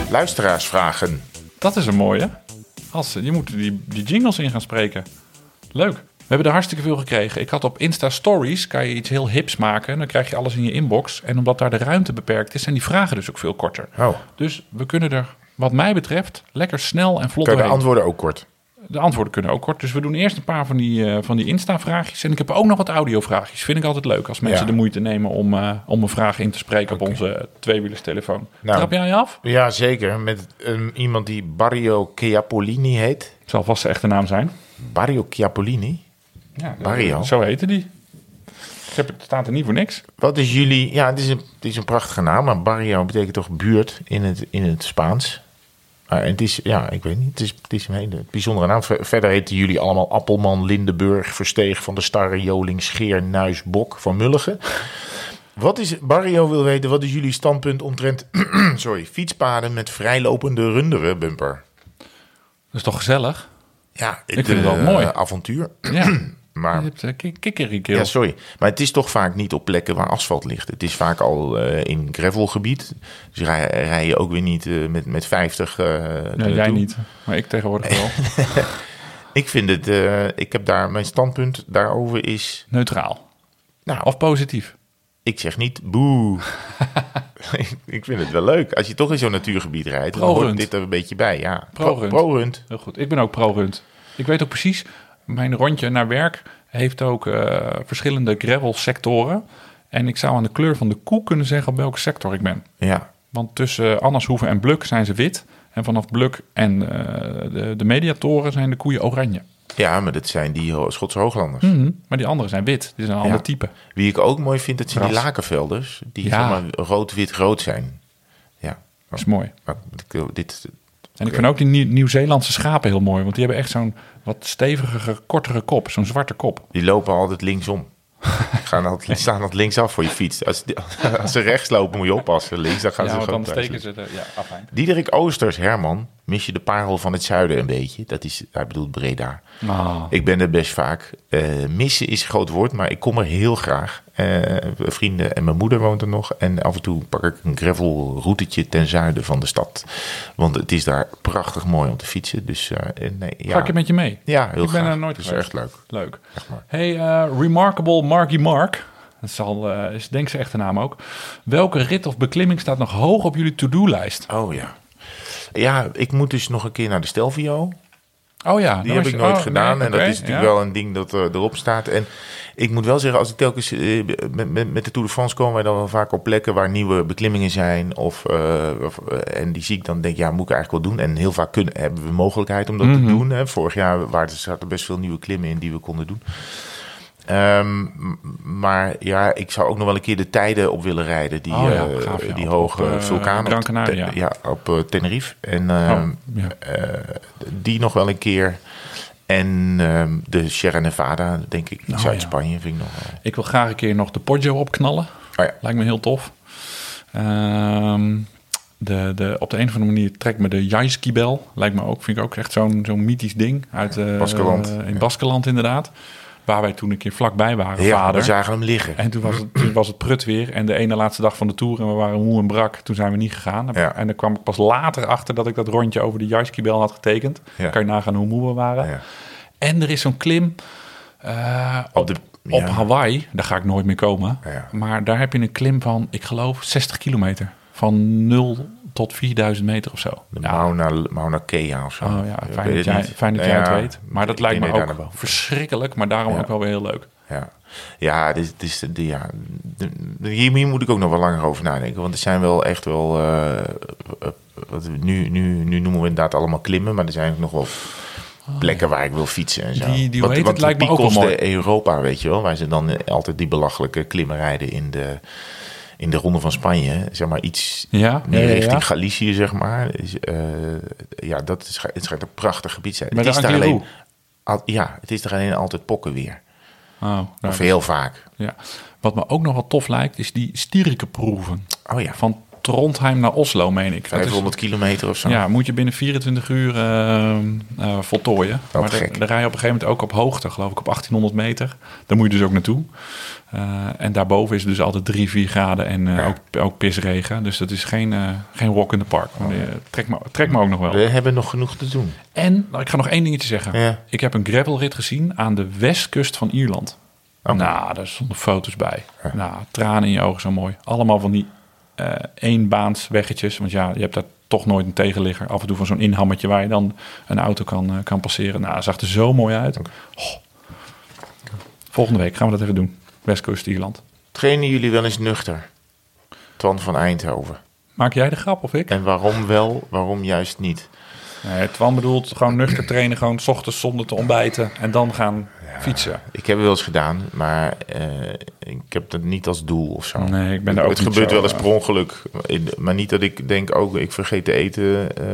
Luisteraarsvragen. Dat is een mooie. Als, je moet die, die jingles in gaan spreken. Leuk. We hebben er hartstikke veel gekregen. Ik had op Insta Stories, kan je iets heel hips maken. Dan krijg je alles in je inbox. En omdat daar de ruimte beperkt is, zijn die vragen dus ook veel korter. Oh, Dus we kunnen er, wat mij betreft, lekker snel en vlot kan je de antwoorden ook kort? De antwoorden kunnen ook kort. Dus we doen eerst een paar van die, eh, van die Insta-vraagjes. En ik heb ook nog wat audio-vraagjes. Vind ik altijd leuk als mensen Ja. de moeite nemen om, eh, om een vraag in te spreken op onze tweewielerstelefoon. Nou. Trap jij af? Ja, zeker. Met ehm, iemand die Barrio Chiapolini heet. Zal vast zijn echte naam zijn. Barrio Chiapolini? Ja, Barrio. Zo heette die. Ik heb, het staat er niet voor niks. Wat is jullie... Ja, het is een, het is een prachtige naam, maar Barrio betekent toch buurt in het, in het Spaans. Ah, en het is, ja, ik weet niet, het is, het is een hele bijzondere naam. Ver- Verder heten jullie allemaal Appelman, Lindenburg, Versteeg, Van der Starre, Joling, Scheer, Nuis, Bok, Van Mulligen. Wat is, Barrio wil weten, wat is jullie standpunt omtrent <clears throat> sorry, fietspaden met vrijlopende runderen bumper? Dat is toch gezellig? Ja, Ik vind het wel mooi. avontuur. Ja. <clears throat> Maar Je hebt uh, kikkerikeel. Ja, sorry. Maar het is toch vaak niet op plekken waar asfalt ligt. Het is vaak al eh, in gravelgebied. Dus rij, rij je ook weer niet eh, met, met 50. eh Ja, naartoe. jij niet, maar ik tegenwoordig wel. <laughs> Ik vind het, eh, ik heb daar, mijn standpunt daarover is, Neutraal. nou, Of positief. Ik zeg niet boe. <laughs> ik, vind het wel leuk. Als je toch in zo'n natuurgebied rijdt, dan hoort dit er een beetje bij. Ja, Pro-rund. Heel goed. Ik ben ook pro-rund. Ik weet ook precies, mijn rondje naar werk heeft ook eh, verschillende gravel-sectoren. En ik zou aan de kleur van de koe kunnen zeggen op welke sector ik ben. Ja, Want tussen Annershoeven en Bluk zijn ze wit. En vanaf Bluk en eh, de, de mediatoren zijn de koeien oranje. Ja, maar dat zijn die ho- Schotse hooglanders. Mhm. Maar die andere zijn wit. Die zijn een ander type. Wie ik ook mooi vind, dat zijn die lakenvelders. Die Ja. zeg maar rood-wit-rood zijn. Ja, Dat is mooi. maar dit, En ik vind ook die Nieuw- Nieuw-Zeelandse schapen heel mooi. Want die hebben echt zo'n wat stevigere, kortere kop. Zo'n zwarte kop. Die lopen altijd linksom. <laughs> Gaan altijd, die staan altijd linksaf voor je fiets. <laughs> Als, ze rechts lopen, moet je oppassen. Links, dan gaan Ja, ze gewoon dan thuis. steken ze de... Ja, afijn. Diederik Oosters, Herman, mis je de parel van het zuiden een beetje. Dat is, hij bedoelt Breda. Ah. Ik ben er best vaak. Eh, missen is een groot woord, maar ik kom er heel graag. Eh, vrienden en mijn moeder woont er nog. En af en toe pak ik een gravelroutetje ten zuiden van de stad. Want het is daar prachtig mooi om te fietsen. Dus eh, nee, ja. Ga ik er met je mee? Ja, heel Ik ben graag. er nooit Dat is geweest. echt leuk. Leuk. Echt maar. Hey, Remarkable Marky Mark. Dat zal, is denk ik zijn echte naam ook. Welke rit of beklimming staat nog hoog op jullie to-do-lijst? Oh ja. Ja, ik moet dus nog een keer naar de Stelvio. Oh ja. Die heb ik nooit gedaan. en dat is natuurlijk wel. wel een ding dat eh, erop staat. En ik moet wel zeggen, als ik telkens eh, met, met, met de Tour de France komen wij dan wel vaak op plekken waar nieuwe beklimmingen zijn. Of, eh, of, en die zie ik dan denk, ja, moet ik eigenlijk wel doen. En heel vaak kunnen, hebben we mogelijkheid om dat Mhm. te doen. Hè. Vorig jaar waren er, zaten best veel nieuwe klimmen in die we konden doen. Ehm, maar ja, ik zou ook nog wel een keer de tijden op willen rijden. Die, Oh ja, eh, gaaf, ja. die Op- hoge op, eh, vulkanen. Op ja, op eh, Tenerife. En Oh, ehm, ja. eh, die nog wel een keer. En ehm, de Sierra Nevada, denk ik, in Oh, Zuid-Spanje vind ik nog wel. Ik wil graag een keer nog de Poggio opknallen. Oh ja. Lijkt me heel tof. De, de, op de een of andere manier trekt me de Jaiskibel. Lijkt me ook, vind ik ook echt zo'n zo'n mythisch ding. Uit, Baskeland, in. Baskeland inderdaad. Waar wij toen een keer vlakbij waren, Ja, vader. we zagen hem liggen. En toen was, het, toen was het prut weer. En de ene laatste dag van de Tour. En we waren moe en brak. Toen zijn we niet gegaan. Ja. En dan kwam ik pas later achter dat ik dat rondje over de Jaiskibel had getekend. Ja. Kan je nagaan hoe moe we waren. Ja. En er is zo'n klim eh, op, de- op. Hawaii. Daar ga ik nooit meer komen. Maar daar heb je een klim van, ik geloof, 60 kilometer. Van 0 tot 4000 meter of zo. De Ja. Mauna, Mauna Kea of zo. Oh ja, fijn dat, jij, fijn dat Ja, jij het weet. Maar dat lijkt me ook verschrikkelijk. Maar daarom Ja. ook wel weer heel leuk. Ja, ja, dit, dit is, de- ja hier, hier moet ik ook nog wel langer over nadenken. Want er zijn wel echt wel. wat we nu, nu, nu noemen we inderdaad allemaal klimmen, maar er zijn ook nog wel plekken waar ik wil fietsen en zo. Oh, Die- die het, lijkt me ook wel mooi. Europa, weet je wel, waar ze dan altijd die belachelijke klimmen rijden in de, in de Ronde van Spanje. Zeg maar iets Ja, meer ja, ja, richting. Galicië, zeg maar. Is, eh, ja, dat is, het schijnt een prachtig gebied zijn. Bij het is daar alleen, al- ja, het is er alleen altijd pokken weer. Oh, nou, Of heel vaak. ja. Wat me ook nog wel tof lijkt, is die stierenproeven Oh ja. van Trondheim naar Oslo, meen ik. Dat is- 500 kilometer of zo. ja, moet je binnen 24 uur eh, voltooien. Oh, maar dan dan rij je op een gegeven moment ook op hoogte, geloof ik, op 1800 meter. Daar moet je dus ook naartoe. Eh, en daarboven is het dus altijd 3, 4 graden en Ja. ook, ook pisregen. Dus dat is geen, geen walk in the park. Maar, trek, me, trek me ook nog wel. We hebben nog genoeg te doen. En nou, ik ga nog één dingetje zeggen. Ja. Ik heb een gravelrit gezien aan de westkust van Ierland. Oké. Nou, daar stonden foto's bij. Nou, tranen in je ogen, zo mooi. Allemaal van die eh eenbaans weggetjes. Want ja, je hebt daar toch nooit een tegenligger. Af en toe van zo'n inhammetje waar je dan een auto kan, eh, kan passeren. Nou, dat zag er zo mooi uit. Oh. Volgende week gaan we dat even doen. Westkust Ierland. Trainen jullie wel eens nuchter? Twan van Eindhoven. Maak jij de grap of ik? En waarom wel, waarom juist niet? Nee, Twan bedoelt gewoon nuchter trainen. Gewoon 's ochtends zonder te ontbijten. En dan gaan fietsen. Ik heb het wel eens gedaan, maar eh, ik heb dat niet als doel of zo. Nee, ik ben daar ook Het gebeurt zo, wel eens eh, per ongeluk. Maar niet dat ik denk, ook ik vergeet te eten. eh,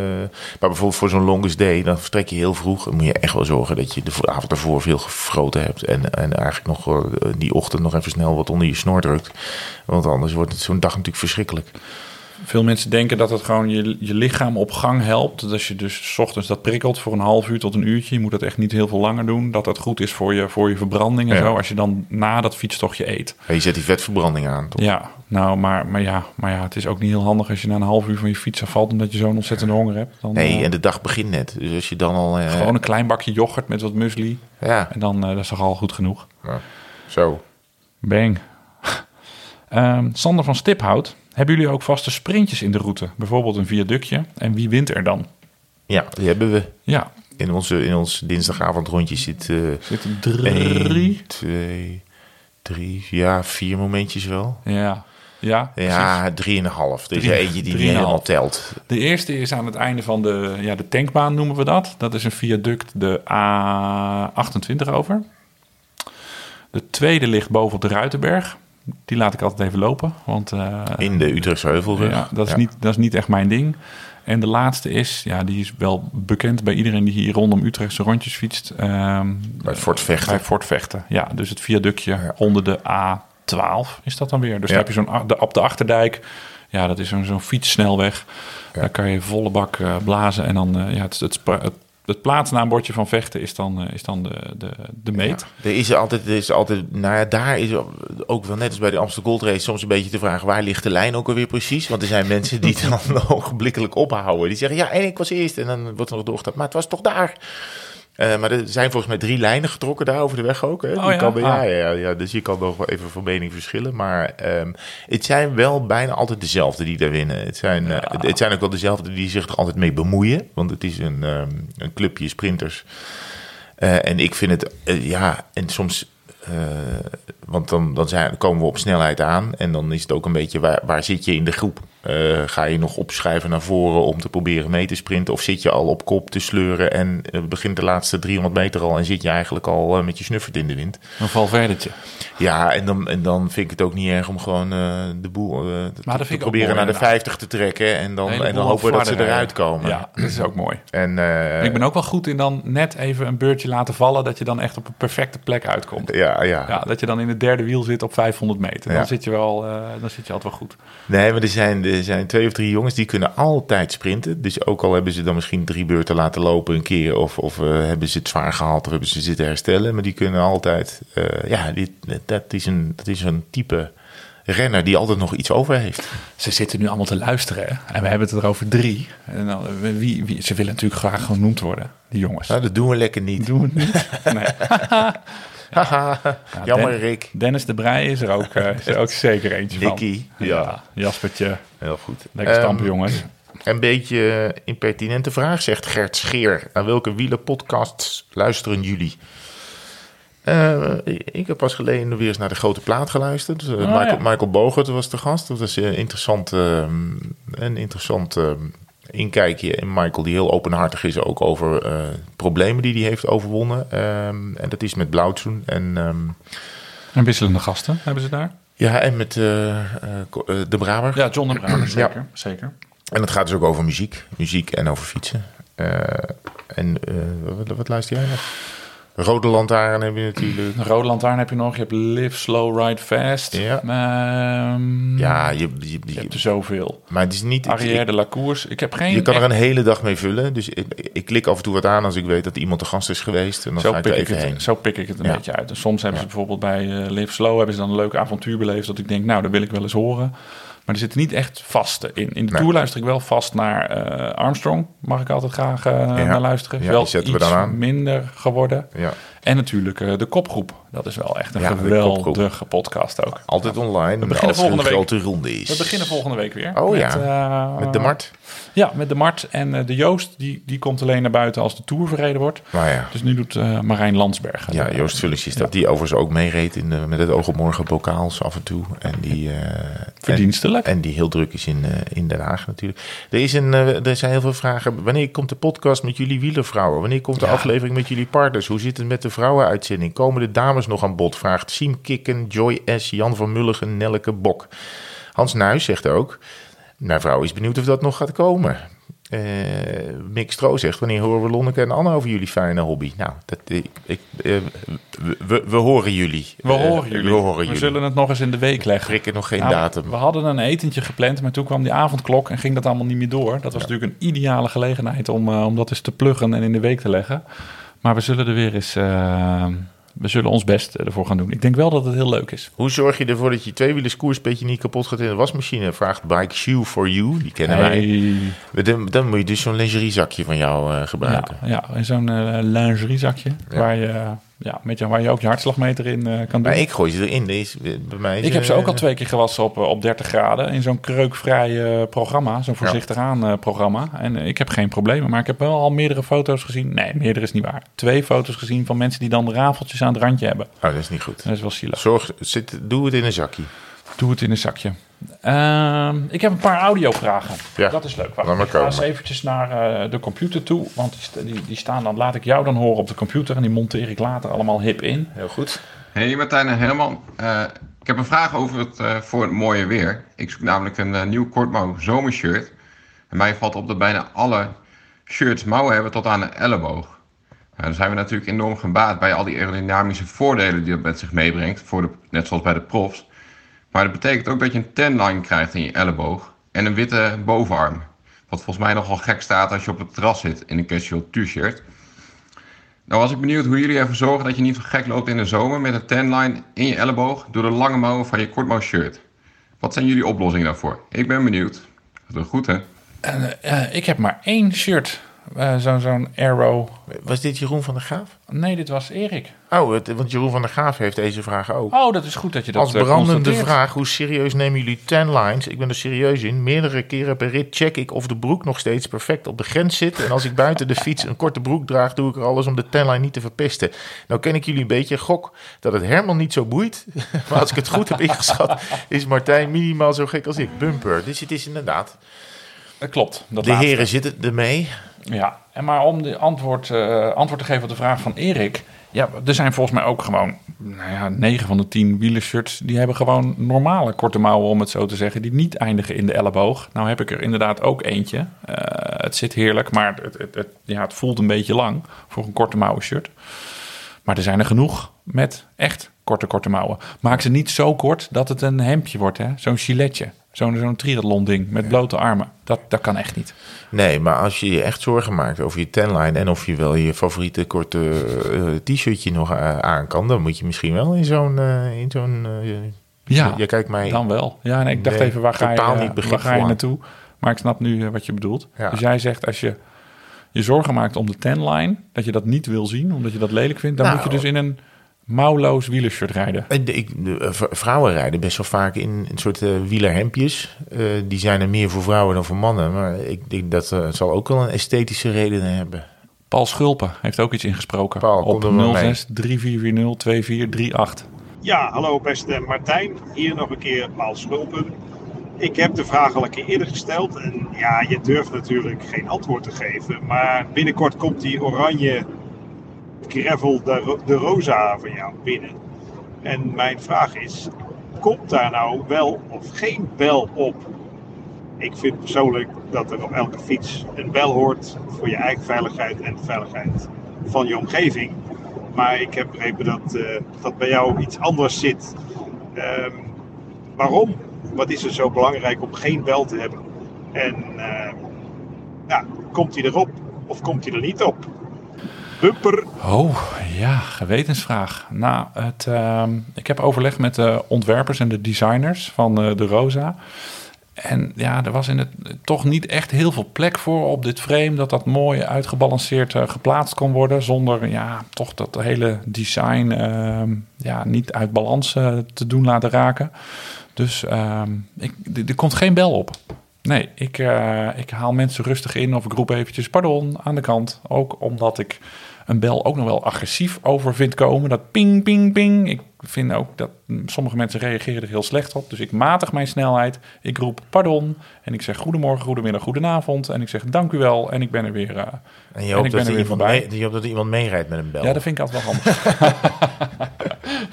maar bijvoorbeeld voor zo'n longest day, dan vertrek je heel vroeg. Dan moet je echt wel zorgen dat je de vo- avond ervoor veel gefroten hebt. En, en eigenlijk nog die ochtend nog even snel wat onder je snor drukt. Want anders wordt het zo'n dag natuurlijk verschrikkelijk. Veel mensen denken dat het gewoon je, je lichaam op gang helpt. Dat als je dus 's ochtends dat prikkelt voor een half uur tot een uurtje, je moet dat echt niet heel veel langer doen. Dat dat goed is voor je, voor je verbranding en Ja. zo. Als je dan na dat fietstochtje eet. Je zet die vetverbranding aan. Toch? Ja, nou, maar, maar, ja, maar ja, het is ook niet heel handig als je na een half uur van je fiets afvalt omdat je zo'n ontzettende honger hebt. Dan, Nee, eh, en de dag begint net. Dus als je dan al... eh, Gewoon een klein bakje yoghurt met wat muesli. Ja, En dan eh, dat is toch al goed genoeg. nou, zo. Bang. <laughs> Ehm, Sander van Stiphout, hebben jullie ook vaste sprintjes in de route? Bijvoorbeeld een viaductje. En wie wint er dan? Ja, die hebben we. Ja, In, onze, in ons dinsdagavondrondje zit... eh zitten één, drie. twee, drie, ja, vier momentjes wel. Ja, ja, precies. Ja, drieënhalf. Er is Drie- eentje die niet helemaal telt. De eerste is aan het einde van de, ja, de tankbaan, noemen we dat. Dat is een viaduct de A28 over. De tweede ligt boven op de Ruitenberg. Die laat ik altijd even lopen, want eh, In de Utrechtse Heuvelrug. ja, dat, is Ja. Niet, dat is niet echt mijn ding. En de laatste is, ja, die is wel bekend bij iedereen die hier rondom Utrechtse rondjes fietst. ehm, Bij Fort Vechten. Bij Fort Vechten, ja. Dus het viaductje onder de A12 is dat dan weer. Dus Ja. dan heb je zo'n op de Achterdijk. Ja, dat is zo'n zo'n fietssnelweg. Daar kan je volle bak eh, blazen. En dan, eh, ja, het, het, het, het plaatsnaambordje van Vechten is dan, eh, is dan de, de, de meet. Er is altijd, is altijd, nou ja, daar is ook wel net als bij de Amsterdam Gold Race soms een beetje de vraag, waar ligt de lijn ook alweer precies? Want er zijn mensen die dan <laughs> ogenblikkelijk ophouden. Die zeggen, ja, en ik was eerst. En dan wordt er nog doorgestapt, maar het was toch daar? Eh, maar er zijn volgens mij drie lijnen getrokken daar over de weg ook. Hè? Oh Je ja? kan, ja, Ah. ja, ja, dus je kan nog wel even van mening verschillen. Maar ehm, het zijn wel bijna altijd dezelfde die daar winnen. Het zijn, eh, het zijn ook wel dezelfde die zich er altijd mee bemoeien. Want het is een, ehm, een clubje sprinters. Eh, en ik vind het, ja, en soms, want dan, dan zijn, komen we op snelheid aan. En dan is het ook een beetje, waar, waar zit je in de groep? Eh, ga je nog opschuiven naar voren om te proberen mee te sprinten? Of zit je al op kop te sleuren en eh, begint de laatste 300 meter al... en zit je eigenlijk al eh, met je snuffert in de wind? Een valverdetje. Ja, en dan, en dan vind ik het ook niet erg om gewoon de boel te, proberen naar de inderdaad. 50 te trekken. En dan, en dan hopen we dat ze eruit komen. Ja, dat is ook mooi. En, Ik ben ook wel goed in dan net even een beurtje laten vallen... dat je dan echt op een perfecte plek uitkomt. ja, ja. Ja, dat je dan in het derde wiel zit op 500 meter. Dan, Ja. zit, je wel, dan zit je altijd wel goed. Nee, maar er zijn, er zijn twee of drie jongens die kunnen altijd sprinten. Dus ook al hebben ze dan misschien drie beurten laten lopen een keer... of, of eh, hebben ze het zwaar gehaald of hebben ze zitten herstellen... maar die kunnen altijd... eh, ja, die, dat, is een, dat is een type renner die altijd nog iets over heeft. Ze zitten nu allemaal te luisteren hè? en we hebben het er over drie. En dan, eh, wie, wie, ze willen natuurlijk graag genoemd worden, die jongens. Nou, dat doen we lekker niet. Doen we niet? Nee. <laughs> <laughs> <laughs> Haha, jammer Den- Rick. Dennis de Brij is er ook, eh, is er ook zeker eentje van. Nicky, ja. Jaspertje, Heel goed. lekker stampen Ehm, jongens. Een beetje impertinente vraag, zegt Gert Scheer. Aan welke wielerpodcasts luisteren jullie? Eh, ik heb pas geleden weer eens naar de grote plaat geluisterd. Eh, Michael, ja. Michael Bogert was de gast. Dat was eh, interessant, eh, een interessant eh, inkijkje in Michael, die heel openhartig is ook over eh, problemen die hij heeft overwonnen. Ehm, en dat is met Blauwtsoen. En, ehm, En wisselende gasten hebben ze daar? ja, en met eh, eh, De Braber. Ja, John de Brij, zeker. zeker. En het gaat dus ook over muziek. Muziek en over fietsen. En wat, wat luister jij nog? Rode lantaarn heb je natuurlijk. Een rode lantaarn heb je nog. Je hebt Live Slow Ride Fast. Ja. Ehm, Ja, je, je, Je je- hebt er zoveel. maar het is niet... Arrière de la Course. Ik heb geen... je kan er een hele dag mee vullen. Dus ik, ik klik af en toe wat aan als ik weet dat iemand te gast is geweest. En dan Zo ga ik pik er ik, even heen. het, zo pik ik het een Ja. beetje uit. En soms hebben ze bijvoorbeeld bij eh, Live Slow hebben ze dan een leuk avontuur beleefd. Dat ik denk, nou, dat wil ik wel eens horen. Maar er zitten niet echt vaste in. In de Nee. tour luister ik wel vast naar eh, Armstrong. Mag ik altijd graag eh, naar luisteren. Is Ja, wel die zetten we iets minder geworden. Ja. En natuurlijk eh, de kopgroep. Dat is wel echt een Ja, geweldige podcast ook. Altijd online. We beginnen volgende een week. grote ronde is. We beginnen volgende week weer. Oh met, ja, eh, Met de Mart. Ja, met de Mart. En eh, de Joost, die, die komt alleen naar buiten als de Tour verreden wordt. Maar ja. Dus nu doet Marijn Landsberg. Ja, Joost Vullings is dat. Die overigens ook meereed in de, met het oog op morgen bokaals af en toe. En die, Verdienstelijk. En, en die heel druk is in, in Den Haag natuurlijk. Er, is een, er zijn heel veel vragen. Wanneer komt de podcast met jullie wielervrouwen? Wanneer komt de Ja. aflevering met jullie partners? Hoe zit het met de vrouwenuitzending? Komen de dames nog aan bod? Vraagt Siem Kikken, Joy S., Jan van Mulligen, Nelleke Bok. Hans Nuis zegt ook... Mijn vrouw is benieuwd of dat nog gaat komen. Eh Mick Stro zegt, wanneer horen we Lonneke en Anne over jullie fijne hobby? Nou, dat, ik, ik, eh, we, horen jullie. We Eh, horen jullie. We horen We jullie. zullen het nog eens in de week leggen. prikken nog geen Nou, datum. We hadden een etentje gepland, maar toen kwam die avondklok en ging dat allemaal niet meer door. Dat was natuurlijk een ideale gelegenheid om, om dat eens te pluggen en in de week te leggen. Maar we zullen er weer eens... eh, we zullen ons best ervoor gaan doen. Ik denk wel dat het heel leuk is. Hoe zorg je ervoor dat je tweewielers koerspeetje niet kapot gaat in de wasmachine? Vraagt Bike Shoe for You. Die kennen wij. Dan, dan moet je dus zo'n lingeriezakje van jou eh, gebruiken. Ja, ja, in zo'n eh, lingeriezakje Ja. waar, je, ja, met je, waar je ook je hartslagmeter in eh, kan doen. Maar ik gooi ze erin. Deze, bij mij Ik heb ze eh, ook al twee keer gewassen op, eh, op 30 graden in zo'n kreukvrij eh, programma, zo'n voorzichtig aan eh, programma. En eh, ik heb geen problemen, maar ik heb wel al meerdere foto's gezien. Nee, meerdere is niet waar. Twee foto's gezien van mensen die dan de rafeltjes aan het randje hebben. Oh, dat is niet goed. Dat is wel zielig. Zorg, zit, doe het in een zakje. Doe het in een zakje. Ehm, ik heb een paar audiovragen. Ja, dat is leuk. Wacht, ik ga eens eventjes naar eh, de computer toe, want die, die, die staan dan, laat ik jou dan horen op de computer en die monteer ik later allemaal hip in. Heel goed. Hey Martijn en Herman, Eh, ik heb een vraag over het, eh, voor het mooie weer. Ik zoek namelijk een nieuw kortmouw zomershirt. En mij valt op dat bijna alle shirts mouwen hebben tot aan de elleboog. Nou, dan zijn we natuurlijk enorm gebaat bij al die aerodynamische voordelen die dat met zich meebrengt, voor de, net zoals bij de profs. Maar dat betekent ook dat je een tanline krijgt in je elleboog en een witte bovenarm. Wat volgens mij nogal gek staat als je op het terras zit in een casual t-shirt. Nou was ik benieuwd hoe jullie ervoor zorgen dat je niet gek loopt in de zomer met een tanline in je elleboog door de lange mouwen van je kortmouw shirt. Wat zijn jullie oplossingen daarvoor? Ik ben benieuwd. Dat is goed hè? Eh, ik heb maar één shirt, Eh, zo'n zo'n arrow. Was dit Jeroen van der Graaf? Nee, dit was Erik. Oh, het, want Jeroen van der Graaf heeft deze vraag ook. Oh, dat is goed dat je dat Als eh, brandende vraag, hoe serieus nemen jullie ten lines? Ik ben er serieus in. Meerdere keren per rit check ik of de broek nog steeds perfect op de grens zit. En als ik buiten de fiets een korte broek draag, doe ik er alles om de tenline niet te verpesten. Nou ken ik jullie een beetje. Gok dat het Herman niet zo boeit. <laughs> Maar als ik het goed heb ingeschat, is Martijn minimaal zo gek als ik. Bumper. Dus het is inderdaad. Dat klopt. Dat De laatste. heren zitten ermee. Ja, en maar om de antwoord, eh, antwoord te geven op de vraag van Erik. Ja, er zijn volgens mij ook gewoon, nou ja, 9 van de 10 wielershirts. Die hebben gewoon normale korte mouwen, om het zo te zeggen. Die niet eindigen in de elleboog. Nou heb ik er inderdaad ook eentje. Eh, het zit heerlijk, maar het, het, het, ja, het voelt een beetje lang voor een korte mouwen shirt. Maar er zijn er genoeg met echt korte, korte mouwen. Maak ze niet zo kort dat het een hemdje wordt, hè? Zo'n giletje. Zo'n zo'n triathlon ding met blote armen. Dat, dat kan echt niet. Nee, maar als je je echt zorgen maakt over je tenline en of je wel je favoriete korte eh, t-shirtje nog eh, aan kan, dan moet je misschien wel in zo'n. eh, in zo'n Ja, je kijkt mij. dan wel. Ja, nee, ik dacht Nee, even, waar ga je, niet waar ga je naartoe? Maar ik snap nu wat je bedoelt. Ja. Dus jij zegt, als je je zorgen maakt om de tenline, dat je dat niet wil zien, omdat je dat lelijk vindt, dan Nou. moet je dus in een mouwloos wielershirt rijden. En de- ik, eh, vrouwen rijden best wel vaak in een soort eh, wielerhempjes. Eh, die zijn er meer voor vrouwen dan voor mannen. Maar ik denk dat eh, het zal ook wel een esthetische reden hebben. Paul Schulpen heeft ook iets ingesproken Paul, op er maar mee. 06 3440 2438. Ja, hallo beste Martijn. Hier nog een keer Paul Schulpen. Ik heb de vraag al een keer eerder gesteld. En ja, je durft natuurlijk geen antwoord te geven. Maar binnenkort komt die oranje gravel de, de Rosa van jou binnen. En mijn vraag is, komt daar nou wel of geen bel op? Ik vind persoonlijk dat er op elke fiets een bel hoort voor je eigen veiligheid en de veiligheid van je omgeving. Maar ik heb begrepen dat, uh, dat bij jou iets anders zit. Ehm, waarom? Wat is er zo belangrijk om geen bel te hebben? En nou, komt hij erop of komt hij er niet op? Oh, ja, gewetensvraag. Nou, het, uh, ik heb overleg met de ontwerpers en de designers van uh, de Rosa. En ja, er was in het toch niet echt heel veel plek voor op dit frame. Dat dat mooi uitgebalanceerd uh, geplaatst kon worden. Zonder ja, toch dat hele design uh, ja, niet uit balans uh, te doen laten raken. Dus ehm, ik, er komt geen bel op. Nee, ik, ik haal mensen rustig in of ik roep eventjes pardon aan de kant. Ook omdat ik een bel ook nog wel agressief over vind komen. Dat ping, ping, ping. Ik vind ook dat sommige mensen reageren er heel slecht op. Dus ik matig mijn snelheid. Ik roep pardon. En ik zeg goedemorgen, goedemiddag, goedenavond. En ik zeg dank u wel. En ik ben er weer. Uh, en je hoopt, dat, er iemand mee, je hoopt dat iemand meerijdt met een bel. Ja, dat vind ik altijd wel handig.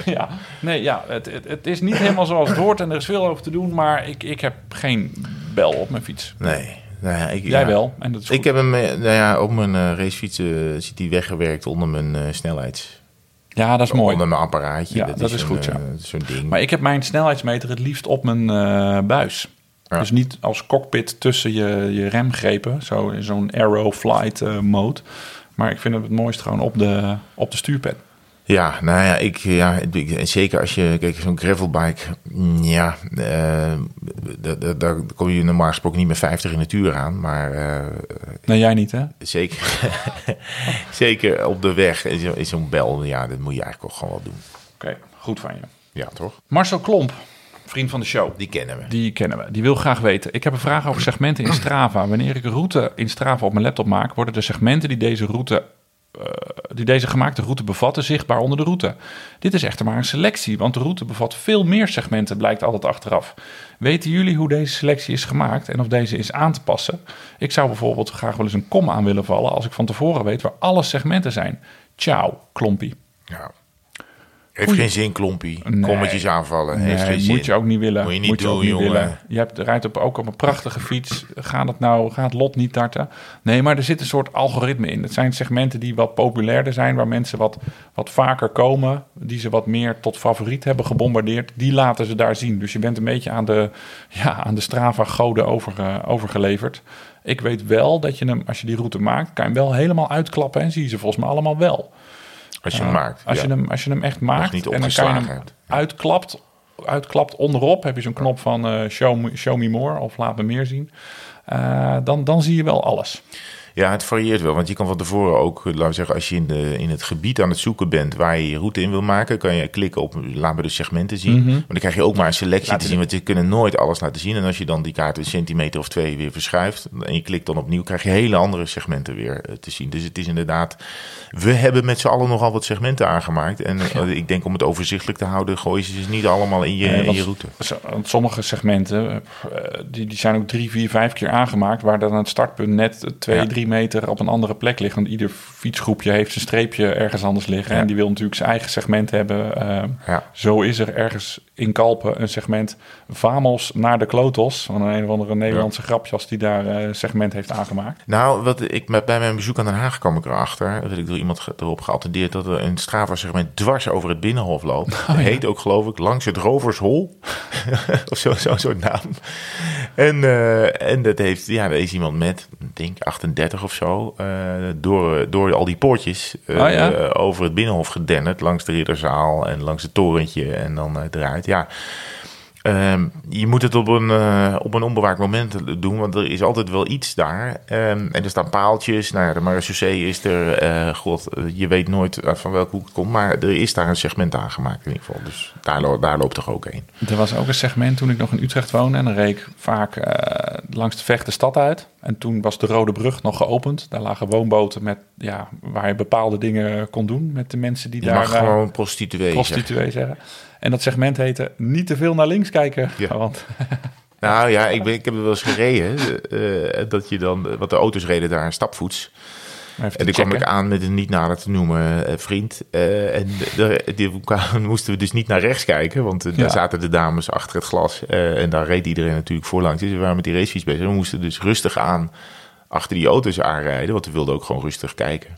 <laughs> ja, nee, ja, het, het, het, is niet helemaal zoals het hoort. En er is veel over te doen. Maar ik, ik heb geen bel op mijn fiets. Nee. Nou ja, ik, Jij wel. En dat is ik heb hem nou ja, op mijn uh, racefiets uh, zit hij weggewerkt onder mijn uh, snelheids. Ja, dat is mooi. Onder mijn apparaatje. Ja, dat, dat is, goed. Ja. Zo'n ding. Maar ik heb mijn snelheidsmeter het liefst op mijn buis. Ja. Dus niet als cockpit tussen je, je remgrepen, zo in zo'n aero flight mode. Maar ik vind het het mooist gewoon op de, op de stuurpad. Ja, nou ja, ik, ja, zeker als je, kijk, zo'n gravelbike, mm, ja, uh, daar kom je normaal gesproken niet met 50 in de uur aan, maar... Uh, nee, jij niet, hè? Zeker, <laughs> zeker op de weg is zo'n bel, ja, dat moet je eigenlijk ook gewoon wel doen. Oké, goed van je. Ja, toch? Marcel Klomp, vriend van de show. Die kennen we. Die kennen we. Die wil graag weten. Ik heb een vraag over segmenten in Strava. Wanneer ik een route in Strava op mijn laptop maak, worden de segmenten die deze route uh, die deze gemaakte route bevatten zichtbaar onder de route. Dit is echter maar een selectie, want de route bevat veel meer segmenten, blijkt altijd achteraf. Weten jullie hoe deze selectie is gemaakt en of deze is aan te passen? Ik zou bijvoorbeeld graag wel eens een kom aan willen vallen als ik van tevoren weet waar alle segmenten zijn. Ciao, klompie. Ja, heeft geen zin, klompie. Nee. Kommetjes aanvallen. Heeft nee, geen zin. moet je ook niet willen. Moet je niet moet doen, niet jongen. willen. Je hebt, rijdt op, ook op een prachtige fiets. Gaat het nou, gaat lot niet darten? Nee, maar er zit een soort algoritme in. Het zijn segmenten die wat populairder zijn, waar mensen wat, wat vaker komen, die ze wat meer tot favoriet hebben gebombardeerd. Die laten ze daar zien. Dus je bent een beetje aan de, ja, aan de Strava-goden over, overgeleverd. Ik weet wel dat je hem, als je die route maakt, kan je hem wel helemaal uitklappen en zie je ze volgens mij allemaal wel. Als je hem maakt. Als, ja. je hem, als je hem echt maakt niet en dan kan je hem hebt. uitklapt, uitklapt onderop, heb je zo'n knop van eh, show, me, show me more of laat me meer zien. Uh, dan, dan zie je wel alles. Ja, het varieert wel. Want je kan van tevoren ook, laten we zeggen, als je in, de, in het gebied aan het zoeken bent waar je je route in wil maken, kan je klikken op laat me de segmenten zien. Mhm. Maar dan krijg je ook maar een selectie te zien, want je kunnen nooit alles laten zien. En als je dan die kaart een centimeter of twee weer verschuift en je klikt dan opnieuw, krijg je hele andere segmenten weer eh, te zien. Dus het is inderdaad, we hebben met z'n allen nogal wat segmenten aangemaakt. En eh, ik denk om het overzichtelijk te houden, gooi je ze dus niet allemaal in je, Nee, in je route. Sommige segmenten, eh, die, die zijn ook drie, vier, vijf keer aangemaakt, waar dan het startpunt net twee, Ja. drie meter op een andere plek ligt. Want ieder fietsgroepje heeft zijn streepje ergens anders liggen. Ja. En die wil natuurlijk zijn eigen segment hebben. Eh, Ja. Zo is er ergens in Kalpen een segment Vamos naar de Klotos. Van een, een of andere Nederlandse grapjas die daar eh, een segment heeft aangemaakt. Nou, wat ik met, bij mijn bezoek aan Den Haag kwam ik erachter. Dat ik door iemand ge- erop geattendeerd dat er een Strava-segment dwars over het binnenhof loopt. <laughs> Oh, Heet ook, geloof ik, langs het Rovershol. <laughs> of zo- zo'n soort naam. En, eh, en dat heeft, ja, er is iemand met, ik denk 38 of zo, eh, door, door al die poortjes eh, Oh, ja? over het binnenhof gedennerd. Langs de Ridderzaal en langs het torentje en dan eh, eruit. Ja. Ehm, je moet het op een, eh, op een onbewaakt moment doen, want er is altijd wel iets daar. Ehm, en er staan paaltjes. Nou ja, de marechaussee is er. eh, God, eh, je weet nooit uit van welke hoek het komt. Maar er is daar een segment aangemaakt in ieder geval. Dus daar, lo- daar loopt toch ook een. Er was ook een segment toen ik nog in Utrecht woonde. En dan reed ik vaak eh, langs de Vecht de stad uit. En toen was de Rode Brug nog geopend. Daar lagen woonboten met, ja, waar je bepaalde dingen kon doen met de mensen die Je daar mag eh, gewoon prostituee zeggen. prostituee zeggen. En dat segment heette niet te veel naar links kijken. Ja. <laughs> Want <laughs> Nou ja, ik, ben, ik heb er wel eens gereden. eh, dat je dan, want de auto's reden daar stapvoets. En toen kwam ik aan met een niet nader te noemen eh, vriend. Eh, en de, die <laughs> moesten we dus niet naar rechts kijken, want eh, Ja. daar zaten de dames achter het glas. Eh, en daar reed iedereen natuurlijk voorlangs. Dus we waren met die racefiets bezig. We moesten dus rustig aan achter die auto's aanrijden, want we wilden ook gewoon rustig kijken.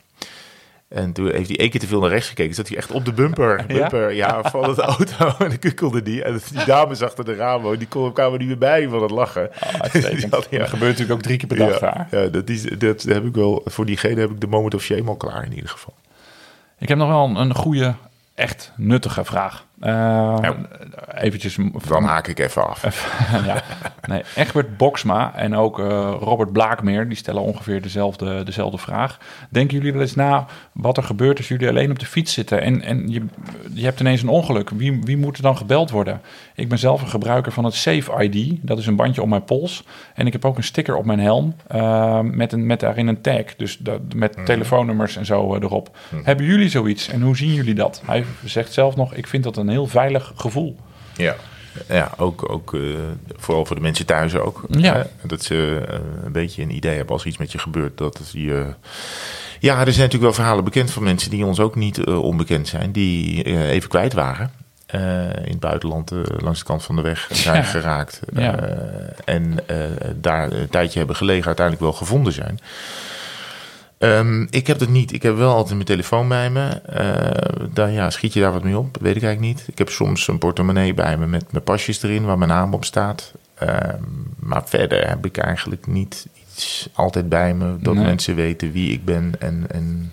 En toen heeft hij één keer te veel naar rechts gekeken. Zat hij echt op de bumper, bumper ja? van het auto. <laughs> En dan kukkelde die. En die dames achter de ramen, die elkaar niet meer bij van het lachen. Oh, <laughs> dat gebeurt natuurlijk ook drie keer per dag ja, Ja, dat, is, dat heb ik wel. Voor diegene heb ik de moment of shame al klaar in ieder geval. Ik heb nog wel een, een goede, echt nuttige vraag. Uh, ja. Eventjes. Dan haak ik even af. <laughs> ja. Nee, Egbert Boksma en ook uh, Robert Blaakmeer, die stellen ongeveer dezelfde, dezelfde vraag. Denken jullie wel eens na wat er gebeurt als jullie alleen op de fiets zitten en, en je, je hebt ineens een ongeluk? Wie, wie moet er dan gebeld worden? Ik ben zelf een gebruiker van het Safe ID. Dat is een bandje om mijn pols. En ik heb ook een sticker op mijn helm uh, met, een, met daarin een tag. Dus dat, met mm. telefoonnummers en zo erop. Mm. Hebben jullie zoiets en hoe zien jullie dat? Hij zegt zelf nog, ik vind dat een heel veilig gevoel. Ja, ja ook, ook uh, vooral voor de mensen thuis ook. Ja. Hè? Dat ze uh, een beetje een idee hebben als iets met je gebeurt. Dat je, ja, er zijn natuurlijk wel verhalen bekend van mensen die ons ook niet uh, onbekend zijn. Die even kwijt waren. in het buitenland langs de kant van de weg zijn ja. geraakt. Ja. en daar een tijdje hebben gelegen, uiteindelijk wel gevonden zijn. Um, ik heb het niet. Ik heb wel altijd mijn telefoon bij me. Uh, dan ja, schiet je daar wat mee op? Weet ik eigenlijk niet. Ik heb soms een portemonnee bij me met mijn pasjes erin waar mijn naam op staat. Uh, maar verder heb ik eigenlijk niet iets altijd bij me dat nee. mensen weten wie ik ben en, en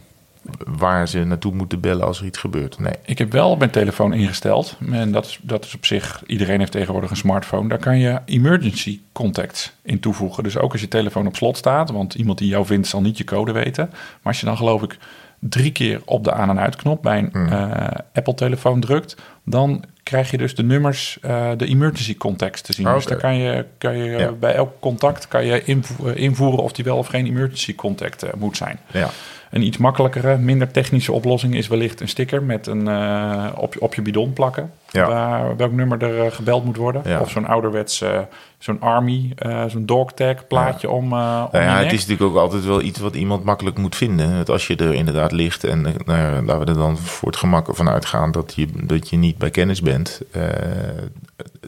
waar ze naartoe moeten bellen als er iets gebeurt. Nee. Ik heb wel mijn telefoon ingesteld. En dat is, dat is op zich, iedereen heeft tegenwoordig een smartphone. Daar kan je emergency contacts in toevoegen. Dus ook als je telefoon op slot staat, want iemand die jou vindt zal niet je code weten. Maar als je dan geloof ik drie keer op de aan- en uitknop bij een hmm. uh, Apple-telefoon drukt, dan krijg je dus de nummers, uh, de emergency contacts te zien. Okay. Dus daar kan je, kan je ja. bij elk contact kan je invoeren, invoeren of die wel of geen emergency contact uh, moet zijn. Ja. Een iets makkelijkere, minder technische oplossing is wellicht een sticker met een uh, op, op je bidon plakken. Ja. Waar, welk nummer er uh, gebeld moet worden. Ja. Of zo'n ouderwets, uh, zo'n army, zo'n dog tag plaatje om, om nou ja, Het is natuurlijk ook altijd wel iets wat iemand makkelijk moet vinden. Dat als je er inderdaad ligt en nou laten we er dan voor het gemak van uitgaan dat je, dat je niet bij kennis bent.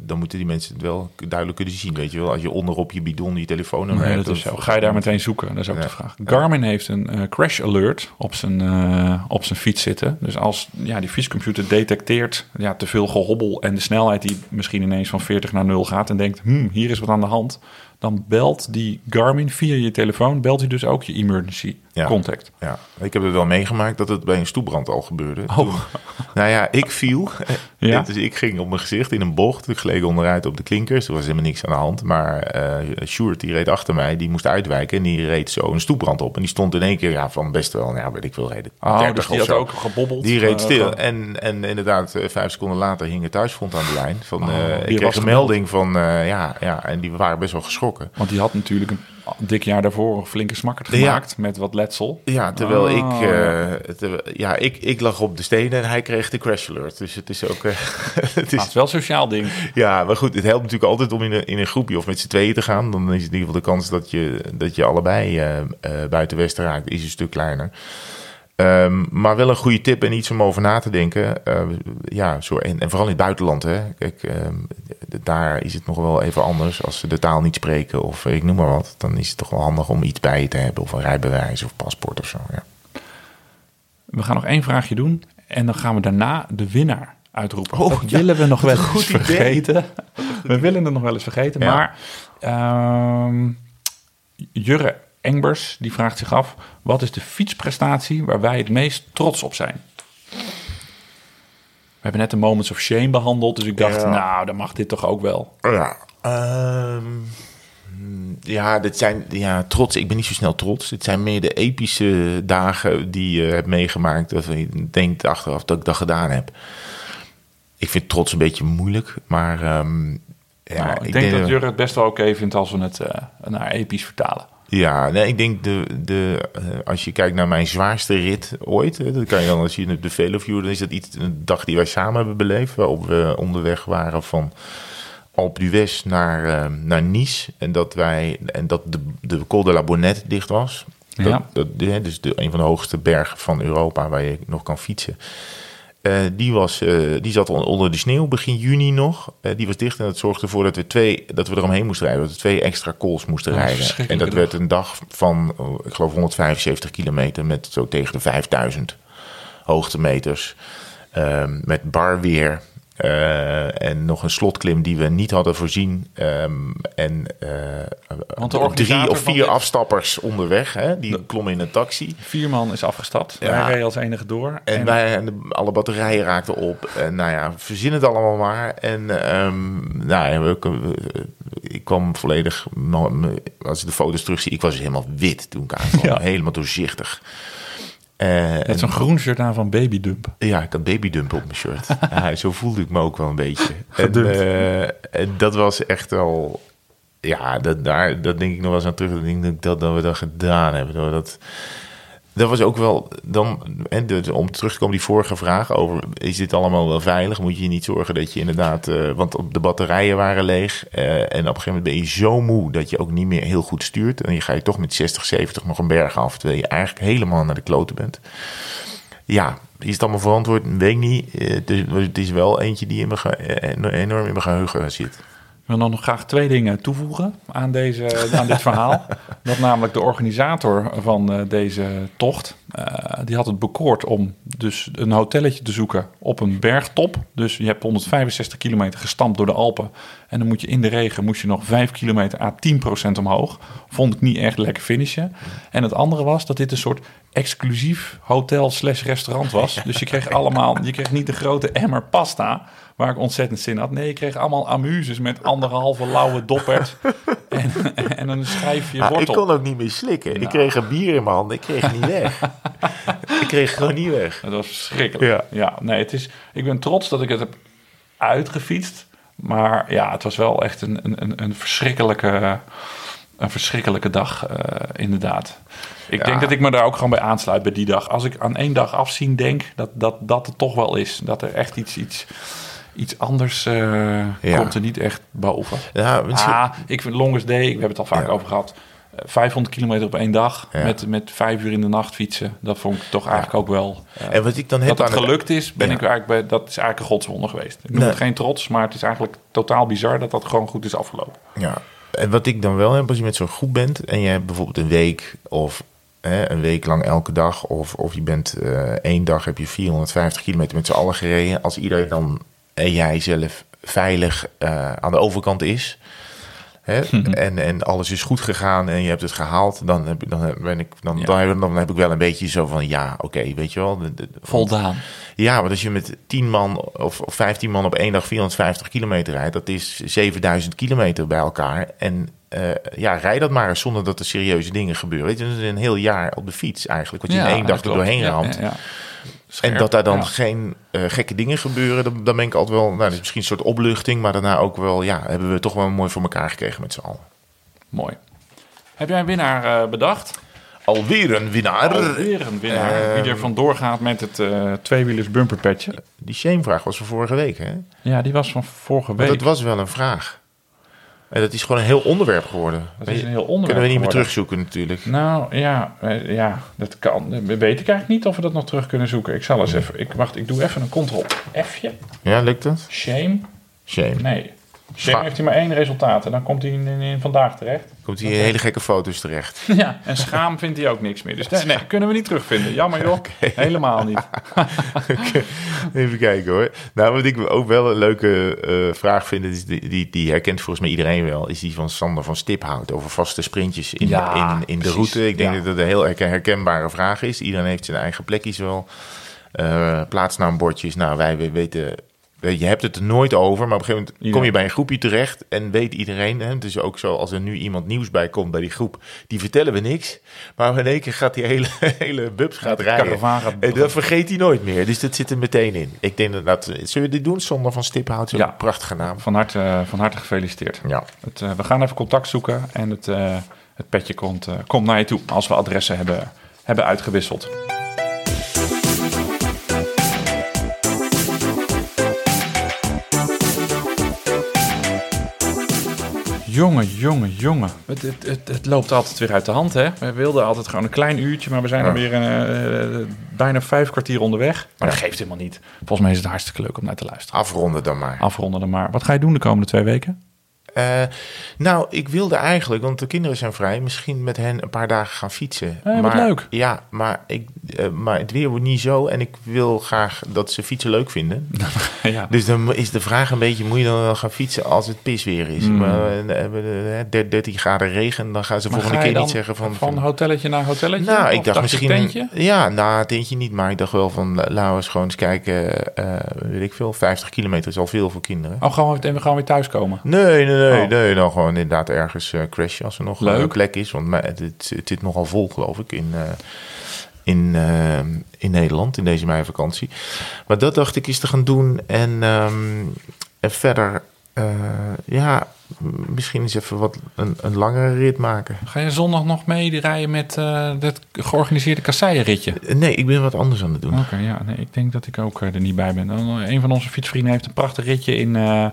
dan moeten die mensen het wel duidelijk kunnen zien. Weet je wel, als je onderop je bidon je telefoonnummer nee, hebt. Dat is zo. Ga je daar meteen zoeken? Dat is ook de vraag. Garmin heeft een crash alert op zijn, uh, op zijn fiets zitten. Dus als ja, die fietscomputer detecteert ja, te veel gehobbel en de snelheid die misschien ineens van 40 naar 0 gaat en denkt, hmm, hier is wat aan de hand, dan belt die Garmin via je telefoon, belt hij dus ook je emergency ja, contact. Ja, ik heb het wel meegemaakt dat het bij een stoepbrand al gebeurde. Oh. Toen, nou ja, ik viel. <laughs> Ja? <laughs> dus ik ging op mijn gezicht in een bocht. Ik gleed onderuit op de klinkers. Er was helemaal niks aan de hand. Maar uh, Sjoerd, die reed achter mij. Die moest uitwijken. En die reed zo een stoepbrand op. En die stond in één keer ja, van best wel, ja, weet ik veel reden. Oh, dus die had ook gebobbeld. Die reed stil. Uh, en, en inderdaad, uh, vijf seconden later hing het thuisfront aan de lijn. Van, Oh, ik kreeg een melding van, ja, ja. En die waren best wel geschrokken. Want die had natuurlijk een dik jaar daarvoor een flinke smakkerd gemaakt met wat letsel. Ja, terwijl Oh. ik, uh, terwijl, ja, ik, ik lag op de stenen en hij kreeg de crash alert. Dus het is ook... Uh, <laughs> het Ah, het is wel een sociaal ding. Ja, maar goed, het helpt natuurlijk altijd om in een, in een groepje of met z'n tweeën te gaan. Dan is in ieder geval de kans dat je, dat je allebei uh, buiten Westen raakt, is een stuk kleiner. Um, maar wel een goede tip en iets om over na te denken. Uh, ja, zo, en, en, vooral in het buitenland. Hè. Kijk, um, daar is het nog wel even anders. Als ze de taal niet spreken of ik noem maar wat. Dan is het toch wel handig om iets bij je te hebben. Of een rijbewijs of paspoort of zo. Ja. We gaan nog één vraagje doen. En dan gaan we daarna de winnaar uitroepen. Oh, dat ja, willen we nog wel eens goed vergeten. We willen het nog wel eens vergeten. Ja. Maar um, Jurre Engbers die vraagt zich af: wat is de fietsprestatie waar wij het meest trots op zijn? We hebben net de Moments of Shame behandeld, dus ik dacht, Ja. nou, dan mag dit toch ook wel. Ja, um, ja, dit zijn ja, trots. Ik ben niet zo snel trots. Het zijn meer de epische dagen die je hebt meegemaakt. Dat je denkt achteraf dat ik dat gedaan heb. Ik vind trots een beetje moeilijk, maar um, ja, nou, ik, ik, denk, denk dat Jurre het best wel oké okay vindt als we het uh, naar episch vertalen. Ja, nee, ik denk de, de, uh, als je kijkt naar mijn zwaarste rit ooit, hè, dat kan je dan als je op de Velofuur, dan is dat iets een dag die wij samen hebben beleefd, waarop we onderweg waren van Alpe d'Huez naar, uh, naar Nice en dat wij en dat de, de Col de la Bonnette dicht was. Ja. Dat, dat, dus de, een van de hoogste bergen van Europa waar je nog kan fietsen. Eh, die, was, eh, die zat on- onder de sneeuw begin juni nog. Eh, die was dicht en dat zorgde ervoor dat we, twee, dat we eromheen moesten rijden. Dat we twee extra calls moesten Oh, rijden. En dat werd een dag van, oh, ik geloof, 175 kilometer met zo tegen de 5000 hoogtemeters. Ehm, met bar weer. Eh, en nog een slotklim die we niet hadden voorzien. Ehm, en Want de drie of vier dit- afstappers onderweg. Hè? Die klommen in een taxi. Vier man is afgestapt. Ja. Wij reden als enige door. En, wij, en de- alle batterijen raakten op. En nou ja, verzin het allemaal maar. En ehm, nou we- ik kwam volledig, als ik de foto's terugzie, ik was helemaal wit toen ik aankwam. Ja. Helemaal doorzichtig. Eh, Met en- zo'n groen shirt aan van Babydump. ja, ik had babydump op mijn shirt. <laughs> ja, zo voelde ik me ook wel een beetje. En, eh, en dat was echt wel... Ja, dat, daar, dat denk ik nog wel eens aan terug. Dat, denk ik dat, dat we dat gedaan hebben. Dat, we dat, dat was ook wel... Dan, om terug te komen die vorige vraag over... Is dit allemaal wel veilig? Moet je niet zorgen dat je inderdaad... eh, want de batterijen waren leeg. eh, en op een gegeven moment ben je zo moe... dat je ook niet meer heel goed stuurt. En je ga je toch met 60, 70 nog een berg af... terwijl je eigenlijk helemaal naar de kloten bent. Ja, is het allemaal verantwoord? Weet niet. Eh, Het is, is wel eentje die in mijn enorm in mijn geheugen zit. Ik wil dan nog graag twee dingen toevoegen aan, deze, aan dit verhaal. <laughs> Dat namelijk de organisator van eh, deze tocht, eh, die had het bekoord om dus een hotelletje te zoeken op een bergtop. Dus je hebt 165 kilometer gestampt door de Alpen. En dan moet je in de regen moest je nog 5 kilometer à 10% omhoog. Vond ik niet echt lekker finishen. En het andere was dat dit een soort exclusief hotel slash restaurant was. Dus je kreeg <laughs> allemaal, je kreeg niet de grote emmer pasta, waar ik ontzettend zin in had. Nee, je kreeg allemaal amuses met anderhalve lauwe doppert <laughs> en, en een schijfje Ah, ik wortel. kon ook niet meer slikken. Ik kreeg een bier in mijn hand. Ik kreeg het niet weg. ik kreeg gewoon niet weg. Dat was verschrikkelijk. Ja. Ja. nee, het is, ik ben trots dat ik het heb uitgefietst. Maar ja, het was wel echt een, een, een, verschrikkelijke, een verschrikkelijke dag, eh, inderdaad. Ik Ja. denk dat ik me daar ook gewoon bij aansluit bij die dag. Als ik aan één dag afzien denk, dat dat, dat het toch wel is. Dat er echt iets, iets, iets anders eh, Ja. komt er niet echt boven. Ja, misschien- Ah, ik vind Longest Day, we hebben het al vaak Ja. over gehad. eh, 500 kilometer op één dag Ja. met, met vijf uur in de nacht fietsen. Dat vond ik toch eigenlijk ook wel... eh, en wat ik dan heb dat het gelukt is, ben ik eigenlijk bij, dat is eigenlijk een godswonder geweest. Ik noem Nee. het geen trots, maar het is eigenlijk totaal bizar dat dat gewoon goed is afgelopen. Ja, en wat ik dan wel heb als je met zo'n groep bent en je hebt bijvoorbeeld een week of hè, een week lang elke dag, of, of je bent eh, één dag heb je 450 kilometer met z'n allen gereden. Als iedereen dan en jij zelf veilig eh, aan de overkant is. Hè, <laughs> en, en alles is goed gegaan en je hebt het gehaald, dan heb, ik- dan heb- ben ik, dan, Ja. dan, heb, dan heb ik wel een beetje zo van ja, oké, weet je wel. de- de- Voldaan. ja, maar als je met 10 man of, of 15 man op één dag 450 kilometer rijdt, dat is 7000 kilometer bij elkaar. En eh, ja, rij dat maar zonder dat er serieuze dingen gebeuren. Weet je, dat is een heel jaar op de fiets eigenlijk, wat je in één dag er klopt. doorheen ramt. ja, En dat daar dan ja. geen eh, gekke dingen gebeuren, dan, dan ben ik altijd wel, nou, dat is misschien een soort opluchting, maar daarna ook wel, ja, hebben we toch wel mooi voor elkaar gekregen met z'n allen. Mooi. Heb jij een winnaar eh, bedacht? Alweer een winnaar. Alweer een winnaar. Eh, Wie er vandoor gaat met het tweewielers bumperpetje. Die shame-vraag was van vorige week, hè? Ja, die was van vorige week. dat was wel een vraag. En dat is gewoon een heel onderwerp geworden. Dat is een heel onderwerp Kunnen we niet meer terugzoeken natuurlijk. Nou ja, eh, ja, dat kan. Weet ik eigenlijk niet of we dat nog terug kunnen zoeken. Ik zal eens even. Ik, wacht, ik doe even een ctrl F'je. Ja, lukt dat? Shame. Shame. Nee. Shame Scha- heeft hij maar één resultaat en dan komt hij in, in, in vandaag terecht. Komt hier hele gekke foto's terecht. <laughs> Ja, en schaam vindt hij ook niks meer. Dus nee, nee, kunnen we niet terugvinden. Jammer joh. <laughs> Helemaal niet. <laughs> Even kijken hoor. Nou, wat ik ook wel een leuke eh, vraag vind, is die, die, die herkent volgens mij iedereen wel, is die van Sander van Stiphout over vaste sprintjes in, Ja, in, in de route. Ik denk Ja. dat dat een heel herken- herkenbare vraag is. Iedereen heeft zijn eigen plekjes wel. Eh plaatsnaambordjes. Nou, wij we weten. Je hebt het er nooit over, maar op een gegeven moment kom je bij een groepje terecht en weet iedereen. Hè, dus ook zo als er nu iemand nieuws bij komt bij die groep, die vertellen we niks. Maar in één keer gaat die hele, <laughs> hele bubs gaat de rijden. gaat- En dat vergeet hij nooit meer. Dus dat zit er meteen in. Ik denk dat dat. Zullen we dit doen? Zonder van Stiphout, Ja. prachtige naam. Van harte, eh, van harte gefeliciteerd. Ja. Het, eh, we gaan even contact zoeken en het, eh, het petje komt, eh, komt naar je toe als we adressen hebben, hebben uitgewisseld. Jongen, jongen, jongen. Het, het, het, het loopt altijd weer uit de hand, hè? We wilden altijd gewoon een klein uurtje, maar we zijn Ja. alweer eh, bijna vijf kwartier onderweg. Maar dat geeft helemaal niet. Volgens mij is het hartstikke leuk om naar te luisteren. Afronden dan maar. Afronden dan maar. Wat ga je doen de komende twee weken? Eh, nou, ik wilde eigenlijk, want de kinderen zijn vrij, misschien met hen een paar dagen gaan fietsen. Eh, wat maar, leuk. Ja, maar, ik, eh, maar het weer wordt niet zo en ik wil graag dat ze fietsen leuk vinden. <laughs> ja. Dus dan is de vraag een beetje, moet je dan wel gaan fietsen als het pisweer is? We de 13 graden regen, dan gaan ze Maar volgende ga keer niet zeggen van... van hotelletje naar hotelletje? nou, ik dacht misschien... tentje? Ja, nou, tentje niet, maar ik dacht wel van, la- laten we eens gewoon eens kijken, eh, weet ik veel, 50 kilometer is al veel voor kinderen. Oh, gewoon, en we gewoon weer thuiskomen. Nee, nee, nee, Oh. nee. Dan gewoon inderdaad ergens eh, crashen als er nog Leuk. een plek is. Want het, het, zit nogal vol, geloof ik, in, eh, in, eh, in Nederland in deze meivakantie. Maar dat dacht ik eens te gaan doen. En, ehm, en verder, eh, ja, misschien eens even wat een, een langere rit maken. Ga je zondag nog mee rijden met eh het georganiseerde kasseienritje? Eh, Nee, ik ben wat anders aan het doen. Oké, ja. Nee, ik denk dat ik ook eh, er niet bij ben. Dan, eh, Een van onze fietsvrienden heeft een prachtig ritje in eh,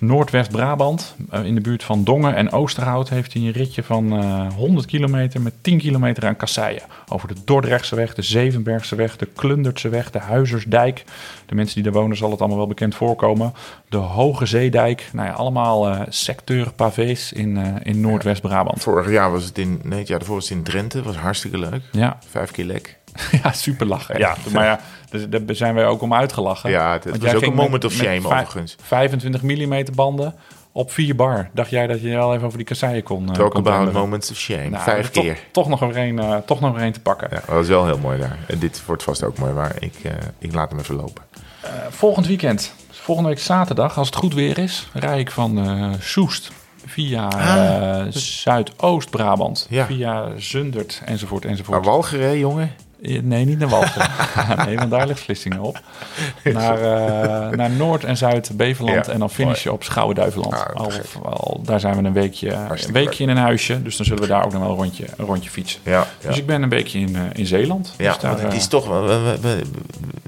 Noordwest-Brabant. Eh, in de buurt van Dongen en Oosterhout heeft hij een ritje van eh 100 kilometer met 10 kilometer aan kasseien. Over de Dordrechtseweg, weg, de Zevenbergse weg, de Klundertse weg, de Huizersdijk. De mensen die daar wonen zal het allemaal wel bekend voorkomen. De Hoge Zeedijk. Nou ja, allemaal eh secteur pavés in, eh, in Noordwest-Brabant. Vorig jaar was het in, nee, het jaar daarvoor was het in Drenthe. was hartstikke leuk. Ja, Vijf keer lek. <laughs> ja, super lachen. Ja, maar ja, daar zijn wij ook om uitgelachen. Ja, het, het Want was jij ook een moment of shame overigens. 25 mm banden op 4 bar. Dacht jij dat je wel even over die kasseien kon uh, Talk kon about moments of shame. Nou, Vijf keer. Toch nog weer een, eh, toch nog een te pakken. Ja, dat was wel heel mooi daar. En dit wordt vast ook mooi, maar ik, eh, ik laat hem even lopen. Eh, volgend weekend, volgende week zaterdag, als het goed weer is, rij ik van eh, Soest via eh, Zuidoost-Brabant. Ja. Via Zundert enzovoort Maar enzovoort. Walcheren, jongen. Eh, Nee, niet naar Walcheren. <laughs> nee, want daar ligt Vlissingen op. <laughs> Naar, eh, naar Noord- en Zuid-Beveland Ja, en dan finishen op Schouwen-Duiveland. Ah, al, al- daar zijn we een weekje, een Hartstikke weekje in een huisje. Dus dan zullen we daar ook nog wel een rondje, een rondje fietsen. Ja, ja. Dus ik ben een weekje in, eh, in Zeeland. ja dus daar, want het eh, is toch wel... we- we- we-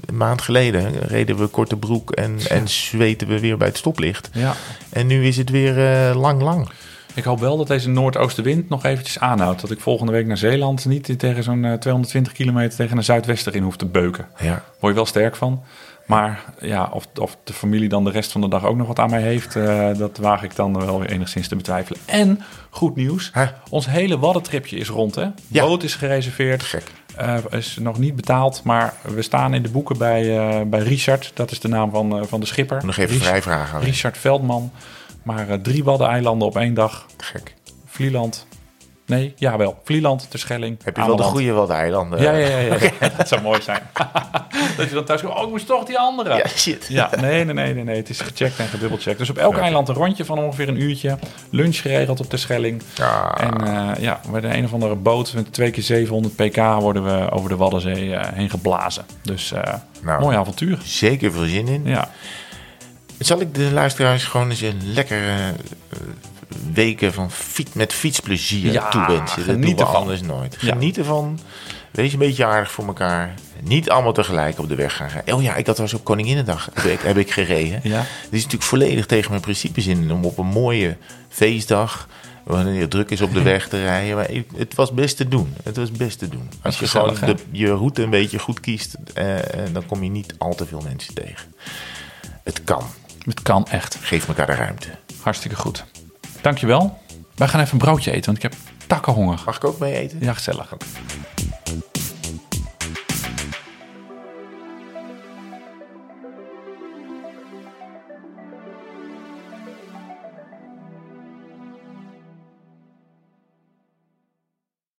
een maand geleden reden we korte broek en, en zweten we weer bij het stoplicht. ja. En nu is het weer eh, lang, lang. Ik hoop wel dat deze noordoostenwind nog eventjes aanhoudt. Dat ik volgende week naar Zeeland niet tegen zo'n eh, 220 kilometer tegen een zuidwester in hoef te beuken. Ja. Word je wel sterk van. Maar ja, of, of de familie dan de rest van de dag ook nog wat aan mij heeft, eh, dat waag ik dan wel weer enigszins te betwijfelen. En goed nieuws, ons hele waddentripje is rond. Hè? Ja. Boot is gereserveerd, Gek. eh, is nog niet betaald, maar we staan in de boeken bij, eh, bij Richard. Dat is de naam van, eh, van de schipper. Nog even Richard- vrijvragen. Richard Veldman. Maar eh, drie waddeneilanden op één dag. Gek. Vlieland. Nee, jawel. Vlieland, Terschelling. Heb je wel de goede wel de eilanden? Ja, ja, ja. ja. <laughs> Dat zou mooi zijn. <laughs> dat je dan thuis komt. Oh, ik moest toch die andere. Ja, shit. Ja, nee, nee, nee, nee, nee. Het is gecheckt en gedubbelcheckt. Dus op elk eiland een rondje van ongeveer een uurtje. Lunch geregeld op de Schelling. Ja. En eh, ja, met een of andere boot met twee keer 700 pk worden we over de Waddenzee eh, heen geblazen. Dus Nou. mooi avontuur. Zeker veel zin in. Ja. Zal ik de luisteraars gewoon eens een lekkere eh, weken van fiets, met fietsplezier Ja, toewensen? Dat doen we ervan. anders nooit. Ja. Geniet ervan. Wees een beetje aardig voor elkaar. Niet allemaal tegelijk op de weg gaan. Oh ja, ik had was op Koninginnedag <laughs> heb ik, heb ik gereden. Ja. Dit is natuurlijk volledig tegen mijn principes in om op een mooie feestdag, wanneer het druk is op de <laughs> weg te rijden. Maar het was best te doen. Het was best te doen. Als je gewoon de, je route een beetje goed kiest, eh, eh, dan kom je niet al te veel mensen tegen. Het kan. Het kan echt. Geef elkaar de ruimte. Hartstikke goed. Dankjewel. Wij gaan even een broodje eten, want ik heb takkenhonger. Mag ik ook mee eten? Ja, gezellig.